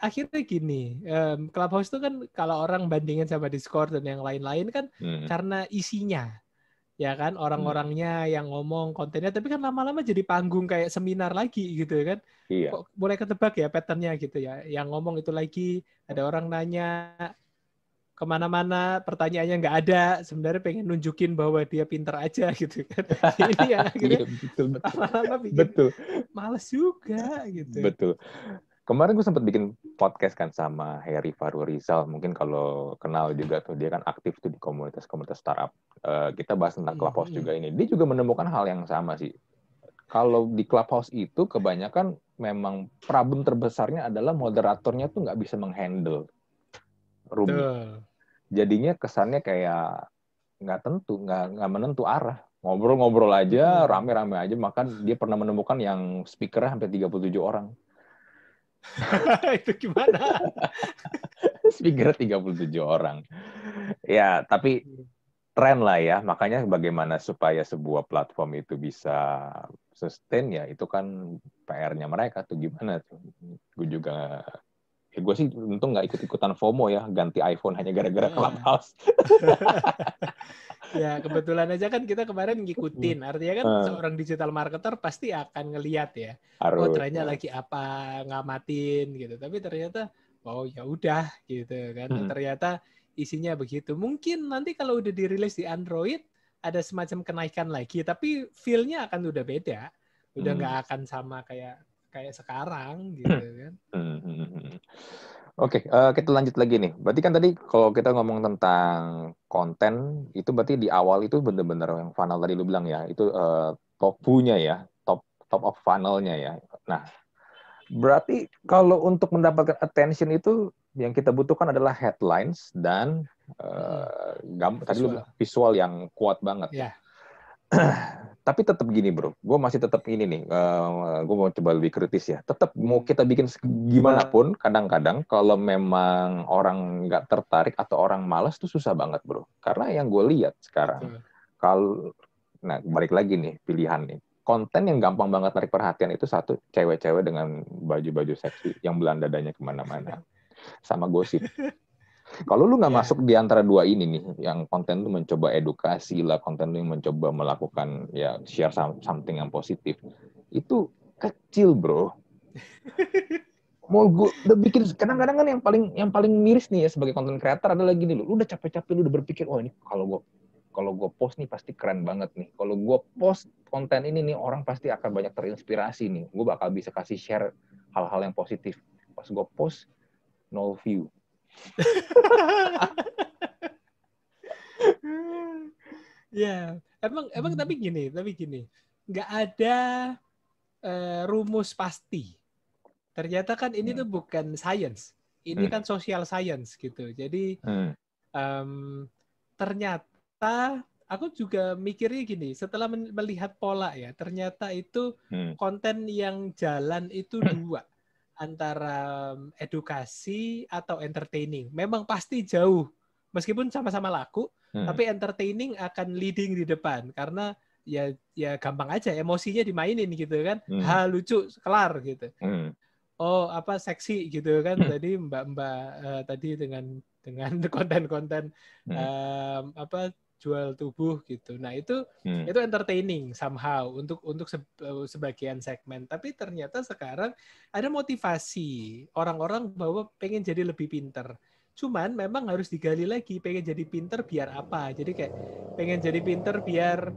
akhirnya gini um, Clubhouse itu kan kalau orang bandingin sama Discord dan yang lain-lain kan hmm. karena isinya ya kan orang-orangnya hmm. yang ngomong kontennya tapi kan lama-lama jadi panggung kayak seminar lagi gitu kan iya. kok boleh ketebak ya patternnya gitu ya yang ngomong itu lagi ada orang nanya ke mana-mana pertanyaannya nggak ada sebenarnya pengen nunjukin bahwa dia pinter aja gitu kan ini yang akhirnya iya, betul, betul. lama-lama bikin betul. males juga gitu betul Kemarin gue sempat bikin podcast kan sama Harry Faru Rizal. Mungkin kalau kenal juga tuh dia kan aktif tuh di komunitas-komunitas startup. Uh, kita bahas tentang hmm, Clubhouse juga ini. Dia juga menemukan hal yang sama sih. Kalau di Clubhouse itu kebanyakan memang problem terbesarnya adalah moderatornya tuh nggak bisa menghandle room. Jadinya kesannya kayak nggak tentu, nggak nggak menentu arah. Ngobrol-ngobrol aja, rame-rame aja. Maka dia pernah menemukan yang speakernya hampir 37 orang. itu gimana? Speaker 37 orang. Ya, tapi tren lah ya. Makanya bagaimana supaya sebuah platform itu bisa sustain ya itu kan PR-nya mereka tuh gimana tuh. Gue juga ya gue sih untung nggak ikut-ikutan FOMO ya ganti iPhone hanya gara-gara Clubhouse. ya kebetulan aja kan kita kemarin ngikutin artinya kan uh. seorang digital marketer pasti akan ngeliat ya oh, Harus. oh trennya lagi apa ngamatin gitu tapi ternyata oh ya udah gitu kan hmm. ternyata isinya begitu mungkin nanti kalau udah dirilis di Android ada semacam kenaikan lagi tapi feelnya akan udah beda udah nggak hmm. akan sama kayak kayak sekarang gitu kan hmm. hmm, hmm Oke, okay, uh, eh, kita lanjut lagi nih. Berarti kan tadi kalau kita ngomong tentang konten, itu berarti di awal itu bener-bener yang funnel tadi lu bilang ya, itu uh, topunya ya, top top of funnelnya ya. Nah, berarti kalau untuk mendapatkan attention itu yang kita butuhkan adalah headlines dan uh, gam, tadi lu bilang visual yang kuat banget. Yeah. tapi tetap gini bro, gue masih tetap ini nih, uh, eh, gue mau coba lebih kritis ya. Tetap mau kita bikin gimana pun, kadang-kadang kalau memang orang nggak tertarik atau orang malas tuh susah banget bro. Karena yang gue lihat sekarang, kalau, nah balik lagi nih pilihan nih, konten yang gampang banget tarik perhatian itu satu cewek-cewek dengan baju-baju seksi yang belan dadanya ke mana-mana, sama gosip. Kalau lu nggak yeah. masuk di antara dua ini nih, yang konten lu mencoba edukasi lah, konten lu mencoba melakukan ya share something yang positif, itu kecil bro. Mau gue udah bikin kadang-kadang kan yang paling yang paling miris nih ya sebagai konten creator adalah gini lu, lu udah capek-capek lu udah berpikir, oh ini kalau gue kalau gue post nih pasti keren banget nih. Kalau gue post konten ini nih orang pasti akan banyak terinspirasi nih. Gue bakal bisa kasih share hal-hal yang positif. Pas gue post no view ya, emang emang tapi gini, tapi gini, nggak ada uh, rumus pasti. Ternyata kan ini hmm. tuh bukan science, ini hmm. kan social science gitu. Jadi hmm. um, ternyata aku juga mikirnya gini, setelah melihat pola ya, ternyata itu hmm. konten yang jalan itu dua. Antara edukasi atau entertaining. Memang pasti jauh. Meskipun sama-sama laku, hmm. tapi entertaining akan leading di depan karena ya ya gampang aja emosinya dimainin gitu kan. Hmm. Ha lucu kelar gitu. Hmm. Oh, apa seksi gitu kan. Hmm. Tadi Mbak-mbak uh, tadi dengan dengan konten-konten hmm. um, apa jual tubuh gitu. Nah itu hmm. itu entertaining somehow untuk untuk se sebagian segmen. Tapi ternyata sekarang ada motivasi orang-orang bahwa pengen jadi lebih pinter. Cuman memang harus digali lagi pengen jadi pinter biar apa. Jadi kayak pengen jadi pinter biar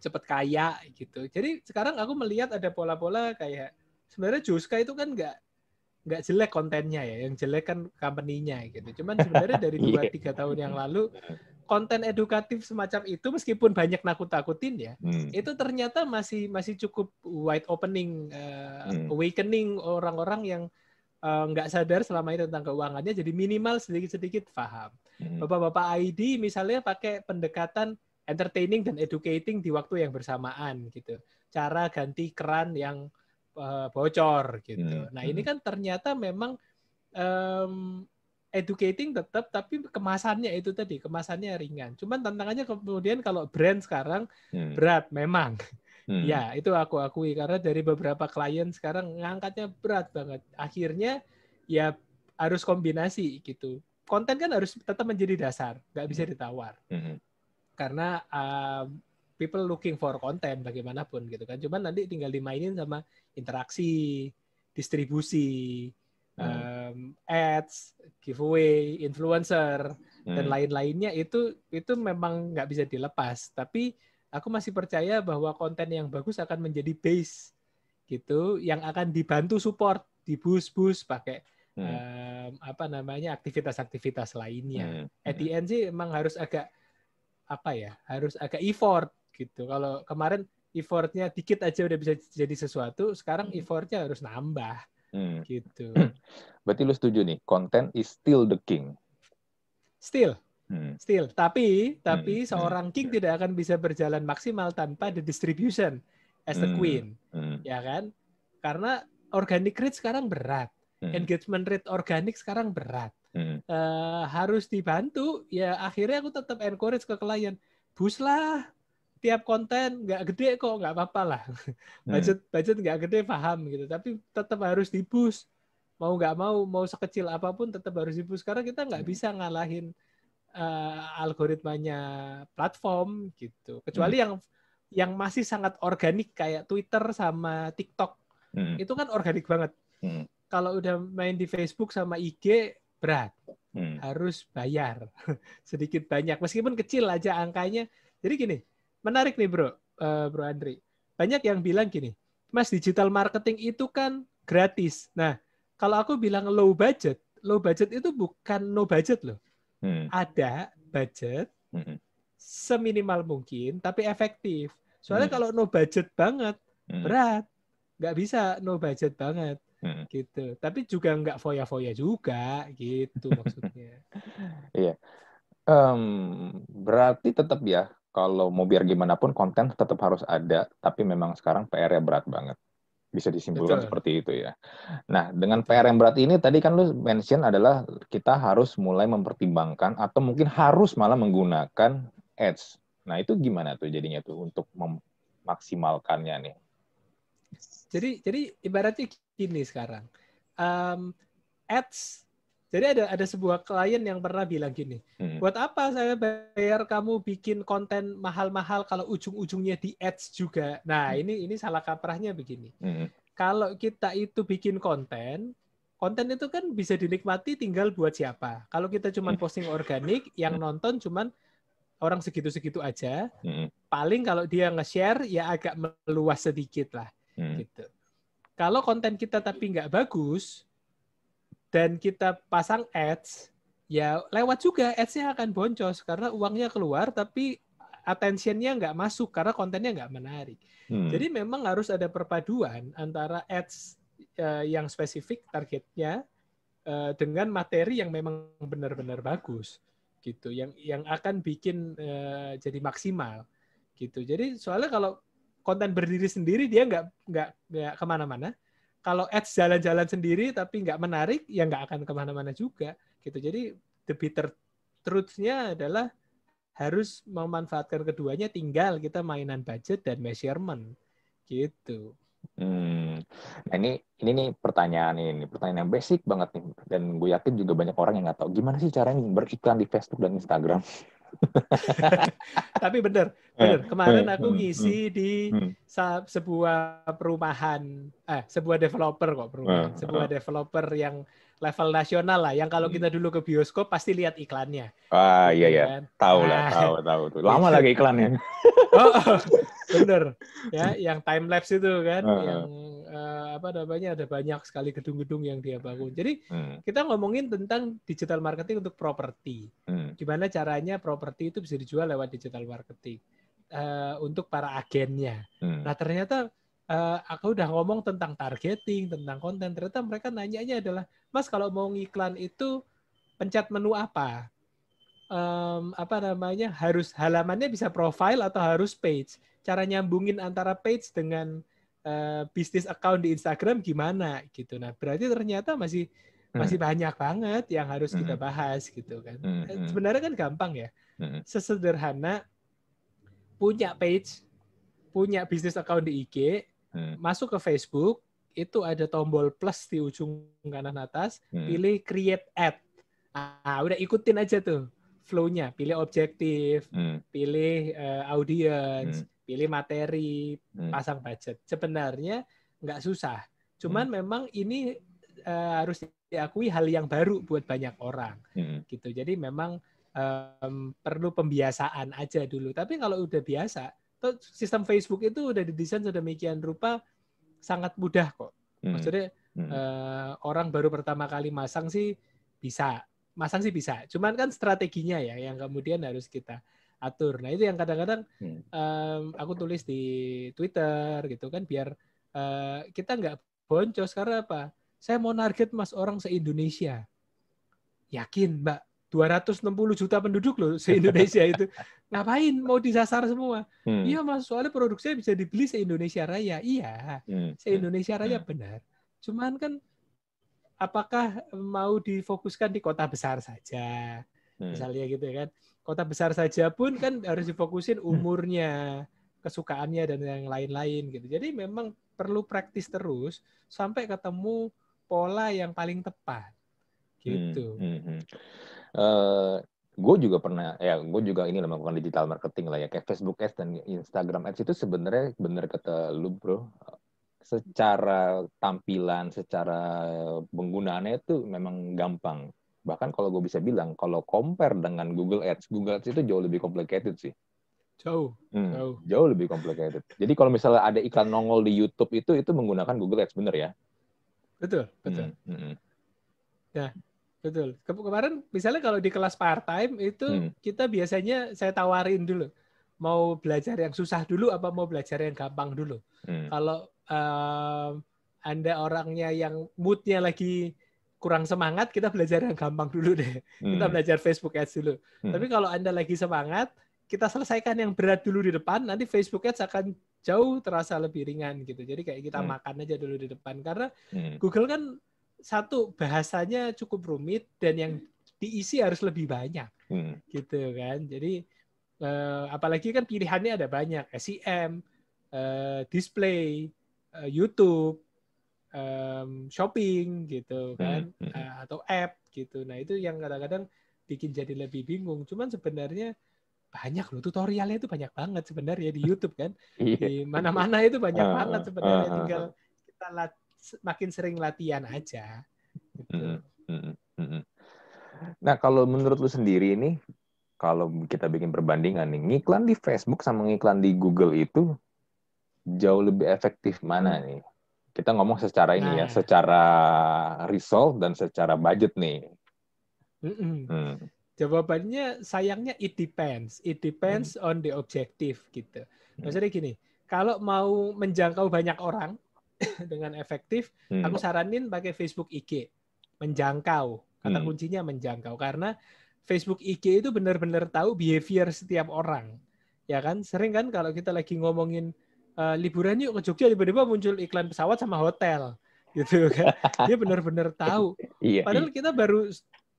cepet kaya gitu. Jadi sekarang aku melihat ada pola-pola kayak sebenarnya Juska itu kan nggak nggak jelek kontennya ya, yang jelek kan company-nya gitu. Cuman sebenarnya dari dua iya. tiga tahun yang lalu konten edukatif semacam itu meskipun banyak nakut-nakutin ya, hmm. itu ternyata masih masih cukup wide opening, uh, hmm. awakening orang-orang yang uh, nggak sadar selama ini tentang keuangannya, jadi minimal sedikit-sedikit paham. Hmm. Bapak-bapak ID misalnya pakai pendekatan entertaining dan educating di waktu yang bersamaan gitu. Cara ganti keran yang uh, bocor gitu. Hmm. Nah ini hmm. kan ternyata memang um, educating tetap tapi kemasannya itu tadi kemasannya ringan. Cuman tantangannya kemudian kalau brand sekarang hmm. berat memang. Hmm. Ya, itu aku akui karena dari beberapa klien sekarang ngangkatnya berat banget. Akhirnya ya harus kombinasi gitu. Konten kan harus tetap menjadi dasar, nggak bisa hmm. ditawar. Hmm. Karena uh, people looking for content bagaimanapun gitu kan. Cuman nanti tinggal dimainin sama interaksi, distribusi, um, ads, giveaway, influencer hmm. dan lain-lainnya itu itu memang nggak bisa dilepas. Tapi aku masih percaya bahwa konten yang bagus akan menjadi base gitu, yang akan dibantu support di boost-boost pakai hmm. um, apa namanya aktivitas-aktivitas lainnya. Hmm. At the end sih emang harus agak apa ya, harus agak effort gitu. Kalau kemarin effortnya dikit aja udah bisa jadi sesuatu, sekarang hmm. effortnya harus nambah Hmm. Gitu. Berarti lu setuju nih, content is still the king. Still. Hmm. Still. Tapi tapi hmm. seorang hmm. king tidak akan bisa berjalan maksimal tanpa the distribution as the hmm. queen. Hmm. Ya kan? Karena organic rate sekarang berat. Hmm. Engagement rate organik sekarang berat. Hmm. Uh, harus dibantu ya akhirnya aku tetap encourage ke klien bus lah tiap konten nggak gede kok nggak apa-apa lah hmm. budget budget nggak gede paham gitu tapi tetap harus dibus mau nggak mau mau sekecil apa pun tetap harus dibus karena kita nggak hmm. bisa ngalahin uh, algoritmanya platform gitu kecuali hmm. yang yang masih sangat organik kayak Twitter sama TikTok hmm. itu kan organik banget hmm. kalau udah main di Facebook sama IG berat hmm. harus bayar sedikit banyak meskipun kecil aja angkanya jadi gini menarik nih bro, uh, bro Andri. Banyak yang bilang gini, mas digital marketing itu kan gratis. Nah, kalau aku bilang low budget, low budget itu bukan no budget loh. Hmm. Ada budget hmm. seminimal mungkin, tapi efektif. Soalnya hmm. kalau no budget banget, hmm. berat. Nggak bisa no budget banget. Hmm. gitu. Tapi juga nggak foya-foya juga, gitu maksudnya. Iya. Um, berarti tetap ya kalau mau biar gimana pun konten tetap harus ada, tapi memang sekarang PR-nya berat banget. Bisa disimpulkan Betul. seperti itu ya. Nah, dengan PR yang berat ini tadi kan lu mention adalah kita harus mulai mempertimbangkan atau mungkin harus malah menggunakan ads. Nah, itu gimana tuh jadinya tuh untuk memaksimalkannya nih? Jadi jadi ibaratnya gini sekarang. Um, ads jadi ada ada sebuah klien yang pernah bilang gini, hmm. buat apa saya bayar kamu bikin konten mahal-mahal kalau ujung-ujungnya di ads juga. Nah hmm. ini ini salah kaprahnya begini. Hmm. Kalau kita itu bikin konten, konten itu kan bisa dinikmati tinggal buat siapa. Kalau kita cuma hmm. posting organik, yang hmm. nonton cuma orang segitu-segitu aja. Hmm. Paling kalau dia nge-share ya agak meluas sedikit lah. Hmm. Gitu. Kalau konten kita tapi nggak bagus, dan kita pasang ads, ya lewat juga ads-nya akan boncos karena uangnya keluar tapi attention-nya nggak masuk karena kontennya nggak menarik. Hmm. Jadi memang harus ada perpaduan antara ads uh, yang spesifik targetnya uh, dengan materi yang memang benar-benar bagus gitu, yang yang akan bikin uh, jadi maksimal gitu. Jadi soalnya kalau konten berdiri sendiri dia nggak nggak nggak ke mana-mana kalau ads jalan-jalan sendiri tapi nggak menarik, ya nggak akan ke mana-mana juga. gitu. Jadi the bitter truth-nya adalah harus memanfaatkan keduanya tinggal kita mainan budget dan measurement gitu. Hmm. Nah ini ini nih pertanyaan ini pertanyaan yang basic banget nih dan gue yakin juga banyak orang yang nggak tahu gimana sih caranya beriklan di Facebook dan Instagram. Tapi bener, bener. Kemarin aku ngisi di sebuah perumahan, eh sebuah developer kok perumahan, sebuah developer yang level nasional lah. Yang kalau kita dulu ke bioskop pasti lihat iklannya. Ah iya iya, kan? tahu lah, nah. tahu tahu. Lama lagi iklannya. oh, oh, bener. Ya, yang time lapse itu kan, uh, yang uh, apa namanya ada banyak sekali gedung-gedung yang dia bangun. Jadi hmm. kita ngomongin tentang digital marketing untuk properti. Hmm. Gimana caranya properti itu bisa dijual lewat digital marketing uh, untuk para agennya. Hmm. Nah ternyata uh, aku udah ngomong tentang targeting, tentang konten. Ternyata mereka nanyanya adalah, Mas kalau mau ngiklan itu pencet menu apa? Um, apa namanya? Harus halamannya bisa profile atau harus page? Cara nyambungin antara page dengan uh, bisnis account di Instagram gimana gitu. Nah, berarti ternyata masih hmm. masih banyak banget yang harus kita hmm. bahas gitu kan. Hmm. Sebenarnya kan gampang ya. Sesederhana punya page, punya bisnis account di IG, hmm. masuk ke Facebook, itu ada tombol plus di ujung kanan atas, hmm. pilih create ad. Ah, udah ikutin aja tuh flow-nya, pilih objektif, hmm. pilih uh, audience, hmm. pilih materi, hmm. pasang budget. Sebenarnya nggak susah. Cuman hmm. memang ini uh, harus diakui hal yang baru buat banyak orang. Hmm. Gitu. Jadi memang um, perlu pembiasaan aja dulu. Tapi kalau udah biasa, sistem Facebook itu udah didesain sedemikian rupa sangat mudah kok. Hmm. Maksudnya hmm. Uh, orang baru pertama kali masang sih bisa, masang sih bisa. Cuman kan strateginya ya yang kemudian harus kita atur. Nah itu yang kadang-kadang hmm. um, aku tulis di Twitter gitu kan biar uh, kita nggak boncos karena apa? Saya mau target mas orang se Indonesia. Yakin mbak 260 juta penduduk loh se-Indonesia itu. Ngapain mau disasar semua? Hmm. Iya mas, soalnya produksinya bisa dibeli se-Indonesia Raya. Iya, hmm. se-Indonesia Raya hmm. benar. Cuman kan apakah mau difokuskan di kota besar saja? Hmm. Misalnya gitu ya kan. Kota besar saja pun kan harus difokusin hmm. umurnya, kesukaannya dan yang lain-lain gitu. Jadi memang perlu praktis terus sampai ketemu pola yang paling tepat. Gitu. Hmm. Hmm. hmm uh, eh, gue juga pernah ya gue juga ini lah melakukan digital marketing lah ya kayak Facebook Ads dan Instagram Ads itu sebenarnya bener kata lu bro secara tampilan secara penggunaannya itu memang gampang bahkan kalau gue bisa bilang kalau compare dengan Google Ads Google Ads itu jauh lebih complicated sih jauh hmm, jauh jauh lebih complicated jadi kalau misalnya ada iklan nongol di YouTube itu itu menggunakan Google Ads bener ya betul betul hmm, hmm. Nah, Betul. Kemarin misalnya kalau di kelas part time itu hmm. kita biasanya saya tawarin dulu mau belajar yang susah dulu apa mau belajar yang gampang dulu. Hmm. Kalau um, anda orangnya yang moodnya lagi kurang semangat, kita belajar yang gampang dulu deh. Hmm. Kita belajar Facebook Ads dulu. Hmm. Tapi kalau anda lagi semangat, kita selesaikan yang berat dulu di depan. Nanti Facebook Ads akan jauh terasa lebih ringan gitu. Jadi kayak kita hmm. makan aja dulu di depan karena hmm. Google kan satu bahasanya cukup rumit dan yang diisi harus lebih banyak hmm. gitu kan jadi uh, apalagi kan pilihannya ada banyak SEM uh, display uh, YouTube um, shopping gitu kan hmm. uh, atau app gitu nah itu yang kadang-kadang bikin jadi lebih bingung cuman sebenarnya banyak loh tutorialnya itu banyak banget sebenarnya di YouTube kan iya. di mana-mana itu banyak uh, banget sebenarnya uh, tinggal kita lat makin sering latihan aja. Gitu. Nah, kalau menurut lu sendiri ini, kalau kita bikin perbandingan nih, ngiklan di Facebook sama ngiklan di Google itu jauh lebih efektif mana nih? Kita ngomong secara ini ya, nah. ya, secara result dan secara budget nih. Hmm. Jawabannya sayangnya it depends. It depends hmm. on the objective gitu. Maksudnya gini, kalau mau menjangkau banyak orang, dengan efektif, hmm. aku saranin pakai Facebook IG, menjangkau. Kata hmm. kuncinya menjangkau karena Facebook IG itu benar-benar tahu behavior setiap orang. Ya kan? Sering kan kalau kita lagi ngomongin uh, liburan yuk ke Jogja tiba-tiba muncul iklan pesawat sama hotel gitu kan. Dia benar-benar tahu. Iya, Padahal iya. kita baru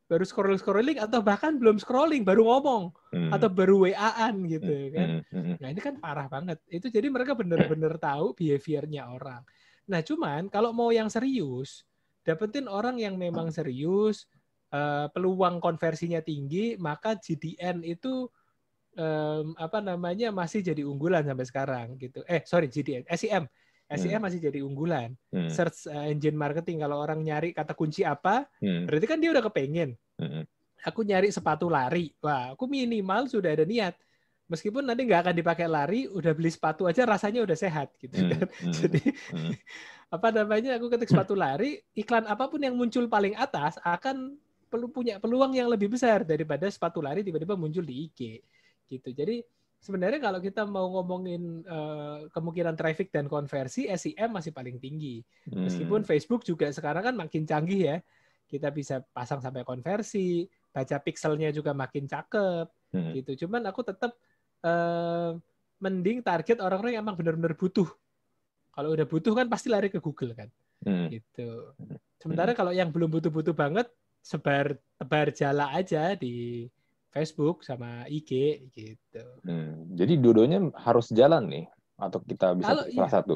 baru scroll scrolling atau bahkan belum scrolling baru ngomong hmm. atau baru WA-an gitu hmm. kan. Hmm, hmm. Nah, ini kan parah banget. Itu jadi mereka benar-benar tahu behaviornya orang. Nah, cuman kalau mau yang serius, dapetin orang yang memang serius, uh, peluang konversinya tinggi, maka GDN itu um, apa namanya masih jadi unggulan sampai sekarang gitu. Eh, sorry GDN, SEM SEM hmm. masih jadi unggulan. Hmm. Search uh, engine marketing kalau orang nyari kata kunci apa, hmm. berarti kan dia udah kepengen. Hmm. Aku nyari sepatu lari, wah aku minimal sudah ada niat. Meskipun nanti nggak akan dipakai lari, udah beli sepatu aja rasanya udah sehat gitu. Hmm. hmm. Jadi hmm. apa namanya? Aku ketik sepatu lari, iklan apa pun yang muncul paling atas akan perlu punya peluang yang lebih besar daripada sepatu lari tiba-tiba muncul di IG gitu. Jadi sebenarnya kalau kita mau ngomongin uh, kemungkinan traffic dan konversi, SEM masih paling tinggi. Hmm. Meskipun Facebook juga sekarang kan makin canggih ya. Kita bisa pasang sampai konversi, baca pixelnya juga makin cakep hmm. gitu. Cuman aku tetap uh, mending target orang-orang yang emang benar-benar butuh. Kalau udah butuh kan pasti lari ke Google kan. Hmm. Gitu. Sementara hmm. kalau yang belum butuh-butuh banget sebar tebar jala aja di Facebook sama IG gitu. Hmm, jadi dua-duanya harus jalan nih atau kita bisa kalau, salah iya. satu.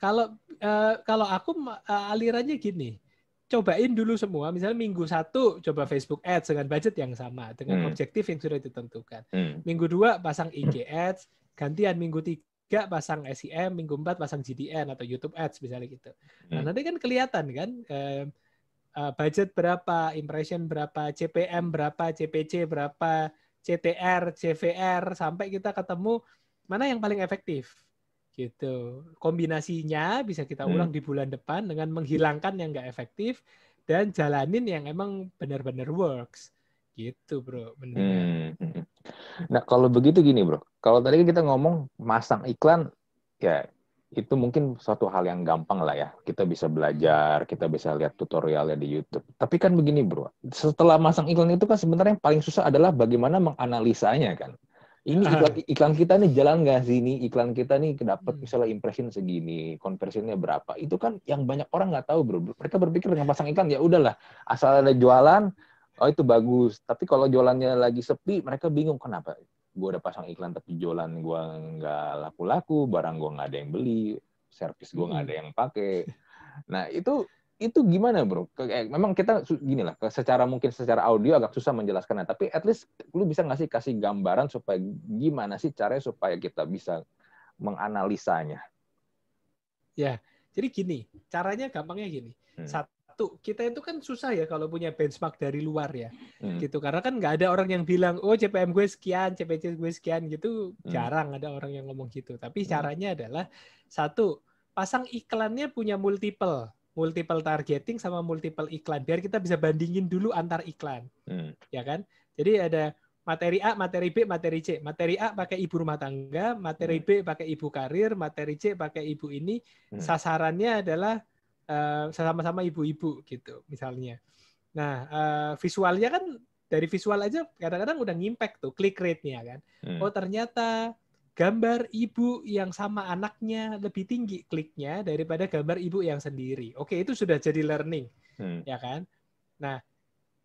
Kalau uh, kalau aku uh, alirannya gini, cobain dulu semua. Misalnya minggu satu coba Facebook Ads dengan budget yang sama, dengan hmm. objektif yang sudah ditentukan. Hmm. Minggu dua pasang IG Ads, gantian minggu tiga pasang SEM, minggu empat pasang GDN atau YouTube Ads misalnya gitu. Nah hmm. nanti kan kelihatan kan. Uh, uh, budget berapa, impression berapa, CPM berapa, CPC berapa, CTR, CVR sampai kita ketemu mana yang paling efektif gitu. Kombinasinya bisa kita hmm. ulang hmm. di bulan depan dengan menghilangkan yang nggak efektif dan jalanin yang emang benar-benar works gitu bro hmm, hmm. nah kalau begitu gini bro kalau tadi kita ngomong masang iklan ya itu mungkin suatu hal yang gampang lah ya. Kita bisa belajar, kita bisa lihat tutorialnya di YouTube. Tapi kan begini bro, setelah masang iklan itu kan sebenarnya yang paling susah adalah bagaimana menganalisanya kan. Ini iklan, iklan kita nih jalan nggak sih ini iklan kita nih dapat hmm. misalnya impression segini, conversionnya berapa? Itu kan yang banyak orang nggak tahu bro. Mereka berpikir dengan pasang iklan ya udahlah, asal ada jualan, oh itu bagus. Tapi kalau jualannya lagi sepi, mereka bingung kenapa gue udah pasang iklan tapi jualan gue nggak laku-laku, barang gue nggak ada yang beli, servis gue nggak ada yang pakai. Nah itu itu gimana bro? Eh, memang kita gini lah, secara mungkin secara audio agak susah menjelaskannya, tapi at least lu bisa ngasih kasih gambaran supaya gimana sih caranya supaya kita bisa menganalisanya. Ya, jadi gini, caranya gampangnya gini. Hmm. Satu, satu kita itu kan susah ya kalau punya benchmark dari luar ya hmm. gitu karena kan nggak ada orang yang bilang oh CPM gue sekian CPC gue sekian gitu hmm. jarang ada orang yang ngomong gitu tapi hmm. caranya adalah satu pasang iklannya punya multiple multiple targeting sama multiple iklan biar kita bisa bandingin dulu antar iklan hmm. ya kan jadi ada materi A, materi B, materi C. Materi A pakai ibu rumah tangga, materi hmm. B pakai ibu karir, materi C pakai ibu ini. Hmm. Sasarannya adalah uh, sama-sama ibu-ibu gitu misalnya. Nah uh, visualnya kan dari visual aja kadang-kadang udah ngimpact tuh click rate-nya kan. Hmm. Oh ternyata gambar ibu yang sama anaknya lebih tinggi kliknya daripada gambar ibu yang sendiri. Oke itu sudah jadi learning hmm. ya kan. Nah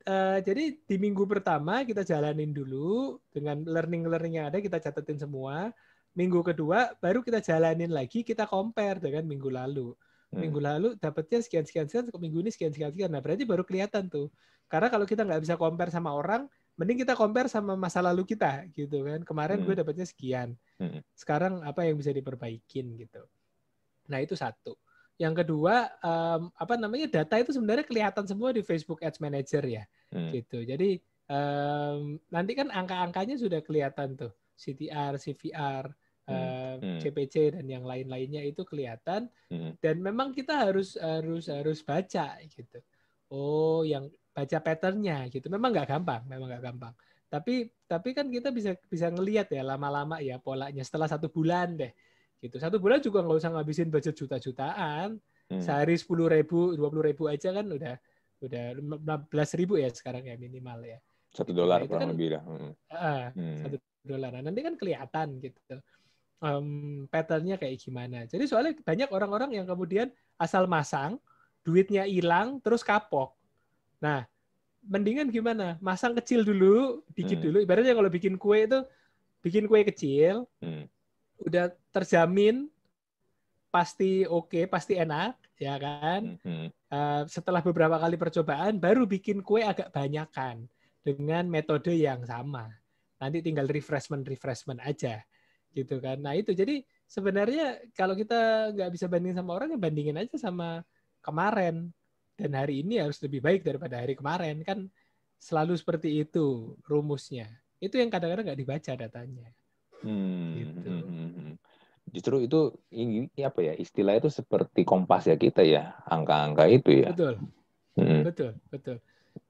uh, jadi di minggu pertama kita jalanin dulu dengan learning-learning yang ada kita catetin semua. Minggu kedua baru kita jalanin lagi kita compare dengan minggu lalu. Hmm. Minggu lalu dapatnya sekian sekian sekian, minggu ini sekian sekian sekian. Nah berarti baru kelihatan tuh. Karena kalau kita nggak bisa compare sama orang, mending kita compare sama masa lalu kita gitu kan. Kemarin hmm. gue dapatnya sekian. Hmm. Sekarang apa yang bisa diperbaikin gitu. Nah itu satu. Yang kedua, um, apa namanya data itu sebenarnya kelihatan semua di Facebook Ads Manager ya, hmm. gitu. Jadi um, nanti kan angka-angkanya sudah kelihatan tuh, CTR, CVR, hmm. CPC hmm. dan yang lain-lainnya itu kelihatan hmm. dan memang kita harus harus harus baca gitu. Oh, yang baca patternnya gitu. Memang nggak gampang, memang nggak gampang. Tapi tapi kan kita bisa bisa ngelihat ya lama-lama ya polanya setelah satu bulan deh gitu. Satu bulan juga nggak usah ngabisin budget juta-jutaan. Hmm. Sehari sepuluh ribu, dua puluh ribu aja kan udah udah lima belas ribu ya sekarang ya minimal ya. Satu dolar nah, kurang kan, lebih. Hmm. Uh, hmm. Satu dolar. Nah, nanti kan kelihatan gitu um, patternnya kayak gimana. Jadi soalnya banyak orang-orang yang kemudian asal masang, duitnya hilang, terus kapok. Nah, mendingan gimana? Masang kecil dulu, dikit hmm. dulu. Ibaratnya kalau bikin kue itu, bikin kue kecil, hmm. udah terjamin pasti oke, okay, pasti enak, ya kan? Hmm. Uh, setelah beberapa kali percobaan, baru bikin kue agak banyakan dengan metode yang sama. Nanti tinggal refreshment refreshment aja gitu kan. Nah itu jadi sebenarnya kalau kita nggak bisa banding sama orang ya bandingin aja sama kemarin dan hari ini harus lebih baik daripada hari kemarin kan selalu seperti itu rumusnya. Itu yang kadang-kadang nggak dibaca datanya. Hmm, gitu. Hmm, hmm, hmm. Justru itu ini apa ya istilah itu seperti kompas ya kita ya angka-angka itu ya. Betul, hmm. betul, betul.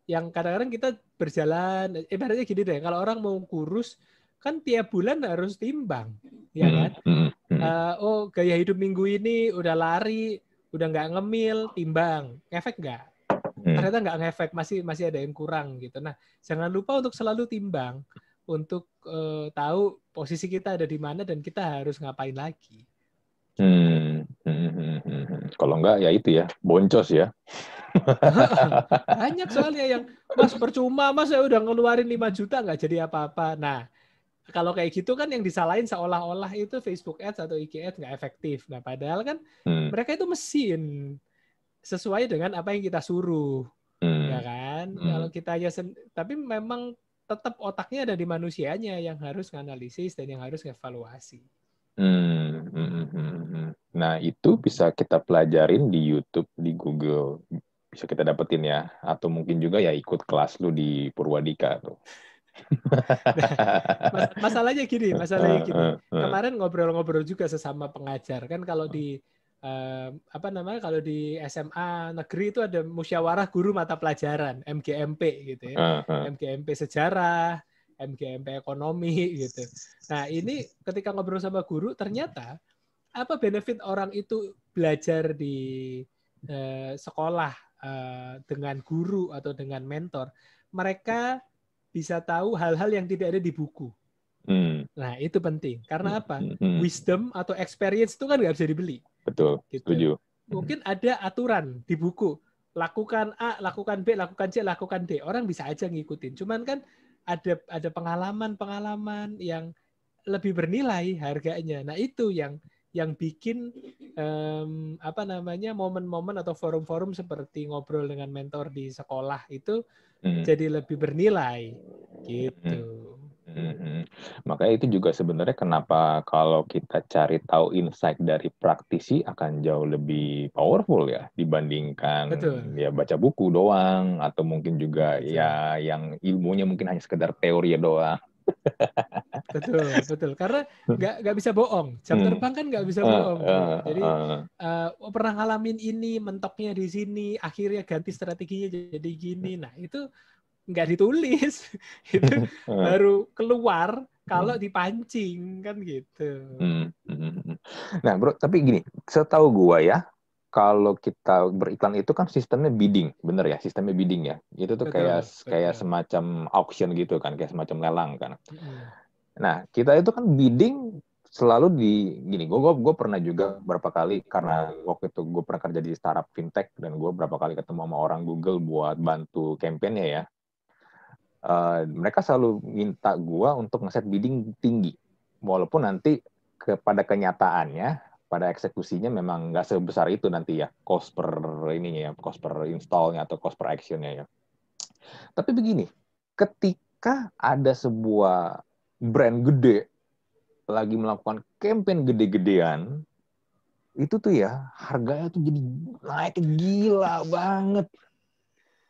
Yang kadang-kadang kita berjalan, ibaratnya gini deh, kalau orang mau kurus, kan tiap bulan harus timbang, ya hmm, kan? Uh, oh gaya hidup minggu ini udah lari, udah nggak ngemil, timbang, efek nggak? Ternyata nggak ngefek, masih masih ada yang kurang gitu. Nah, jangan lupa untuk selalu timbang untuk uh, tahu posisi kita ada di mana dan kita harus ngapain lagi. Hmm. Kalau enggak ya itu ya, boncos ya. Banyak soalnya yang Mas percuma, Mas saya udah ngeluarin 5 juta nggak jadi apa-apa. Nah, kalau kayak gitu kan yang disalahin seolah-olah itu Facebook Ads atau IG Ads nggak efektif. Nah, padahal kan hmm. mereka itu mesin sesuai dengan apa yang kita suruh, hmm. ya kan? Hmm. Kalau kita aja, tapi memang tetap otaknya ada di manusianya yang harus menganalisis dan yang harus evaluasi. Hmm, hmm, hmm, hmm. Nah itu bisa kita pelajarin di YouTube, di Google, bisa kita dapetin ya. Atau mungkin juga ya ikut kelas lu di Purwadika tuh. masalahnya gini, masalahnya gini. Kemarin ngobrol-ngobrol juga sesama pengajar kan kalau di uh, apa namanya kalau di SMA negeri itu ada musyawarah guru mata pelajaran MGMP gitu ya. MGMP sejarah, MGMP ekonomi gitu. Nah, ini ketika ngobrol sama guru ternyata apa benefit orang itu belajar di uh, sekolah uh, dengan guru atau dengan mentor? Mereka bisa tahu hal-hal yang tidak ada di buku. Hmm. Nah, itu penting. Karena hmm. apa? Hmm. Wisdom atau experience itu kan nggak bisa dibeli. Betul. Gitu. Setuju. Mungkin ada aturan di buku. Lakukan A, lakukan B, lakukan C, lakukan D. Orang bisa aja ngikutin. Cuman kan ada ada pengalaman-pengalaman yang lebih bernilai harganya. Nah, itu yang yang bikin um, apa namanya momen-momen atau forum-forum seperti ngobrol dengan mentor di sekolah itu hmm. jadi lebih bernilai gitu. Hmm. Hmm. Makanya itu juga sebenarnya kenapa kalau kita cari tahu insight dari praktisi akan jauh lebih powerful ya dibandingkan Betul. ya baca buku doang atau mungkin juga Betul. ya yang ilmunya mungkin hanya sekedar teori doang betul betul karena nggak nggak bisa bohong jam hmm. terbang kan nggak bisa ah, bohong uh, jadi uh, pernah ngalamin ini mentoknya di sini akhirnya ganti strateginya jadi gini nah itu nggak ditulis itu baru keluar kalau dipancing kan gitu. Hmm, nah bro, tapi gini, setahu gua ya, kalau kita beriklan itu kan sistemnya bidding, bener ya? Sistemnya bidding ya. Itu tuh betul, kayak betul. kayak semacam auction gitu kan, kayak semacam lelang kan. Hmm. Nah, kita itu kan bidding selalu di gini. Gue gue pernah juga berapa kali karena waktu itu gue pernah kerja di startup fintech dan gue berapa kali ketemu sama orang Google buat bantu kampanye ya. Uh, mereka selalu minta gue untuk ngeset bidding tinggi, walaupun nanti kepada kenyataannya pada eksekusinya memang nggak sebesar itu nanti ya cost per ininya ya cost per installnya atau cost per actionnya ya. Tapi begini, ketika ada sebuah brand gede lagi melakukan campaign gede-gedean, itu tuh ya harganya tuh jadi naik gila banget.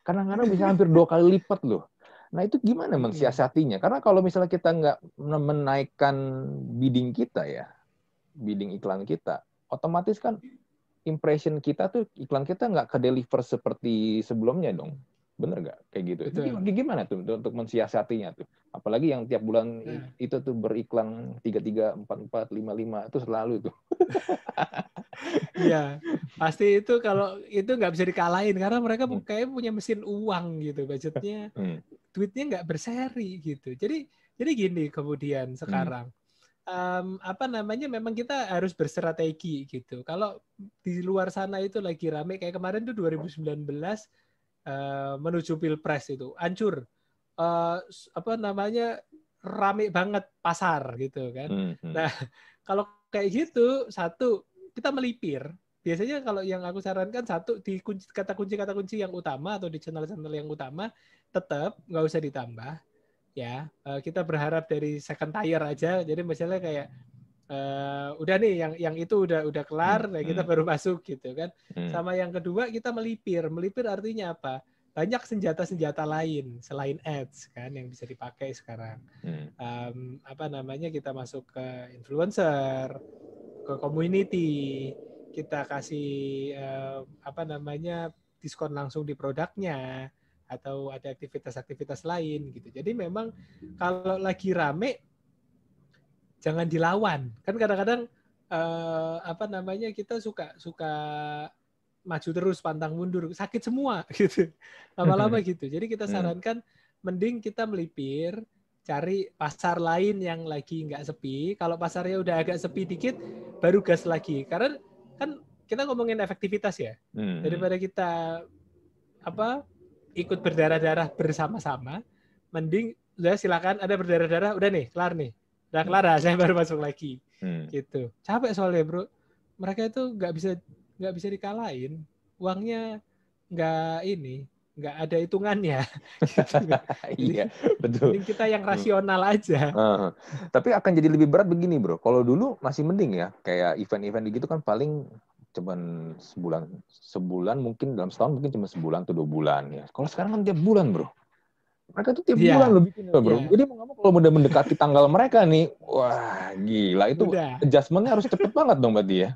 Kadang-kadang bisa hampir dua kali lipat loh. Nah itu gimana iya. mensiasatinya? Karena kalau misalnya kita nggak menaikkan bidding kita ya, bidding iklan kita, otomatis kan impression kita tuh iklan kita nggak ke deliver seperti sebelumnya dong. Bener nggak kayak gitu? Itu gimana tuh untuk mensiasatinya tuh? Apalagi yang tiap bulan nah. itu tuh beriklan tiga tiga empat empat lima lima itu selalu tuh. Iya, pasti itu kalau itu nggak bisa dikalahin karena mereka hmm. kayak punya mesin uang gitu, budgetnya, hmm. duitnya nggak berseri gitu. Jadi jadi gini kemudian sekarang. Hmm um, apa namanya memang kita harus berstrategi gitu. Kalau di luar sana itu lagi rame kayak kemarin tuh 2019 uh, menuju pilpres itu hancur. Uh, apa namanya rame banget pasar gitu kan. Hmm, hmm. Nah kalau kayak gitu satu kita melipir. Biasanya kalau yang aku sarankan satu di kunci, kata kunci kata kunci yang utama atau di channel-channel yang utama tetap nggak usah ditambah ya uh, kita berharap dari second tier aja jadi misalnya kayak uh, udah nih yang yang itu udah udah kelar hmm. nah kita hmm. baru masuk gitu kan hmm. sama yang kedua kita melipir melipir artinya apa banyak senjata-senjata lain selain ads kan yang bisa dipakai sekarang hmm. um, apa namanya kita masuk ke influencer ke community kita kasih uh, apa namanya diskon langsung di produknya atau ada aktivitas-aktivitas lain gitu. Jadi memang kalau lagi rame jangan dilawan. Kan kadang-kadang eh, apa namanya kita suka suka maju terus pantang mundur, sakit semua gitu. Lama-lama gitu. Jadi kita hmm. sarankan mending kita melipir cari pasar lain yang lagi nggak sepi. Kalau pasarnya udah agak sepi dikit, baru gas lagi. Karena kan kita ngomongin efektivitas ya. Hmm. Daripada kita apa ikut berdarah-darah bersama-sama, mending udah silakan ada berdarah-darah, udah nih kelar nih, udah kelar lah, saya baru masuk lagi, hmm. gitu. Capek soalnya bro, mereka itu nggak bisa nggak bisa dikalahin, uangnya nggak ini, nggak ada hitungannya. gitu. iya, betul. Mending kita yang rasional aja. Uh, tapi akan jadi lebih berat begini bro. Kalau dulu masih mending ya, kayak event-event gitu kan paling cuman sebulan sebulan mungkin dalam setahun mungkin cuma sebulan atau dua bulan ya kalau sekarang kan tiap bulan bro mereka tuh tiap yeah. bulan lebih bikin bro yeah. jadi mau nggak mau kalau udah mendekati tanggal mereka nih wah gila itu udah. adjustmentnya harus cepet banget dong berarti ya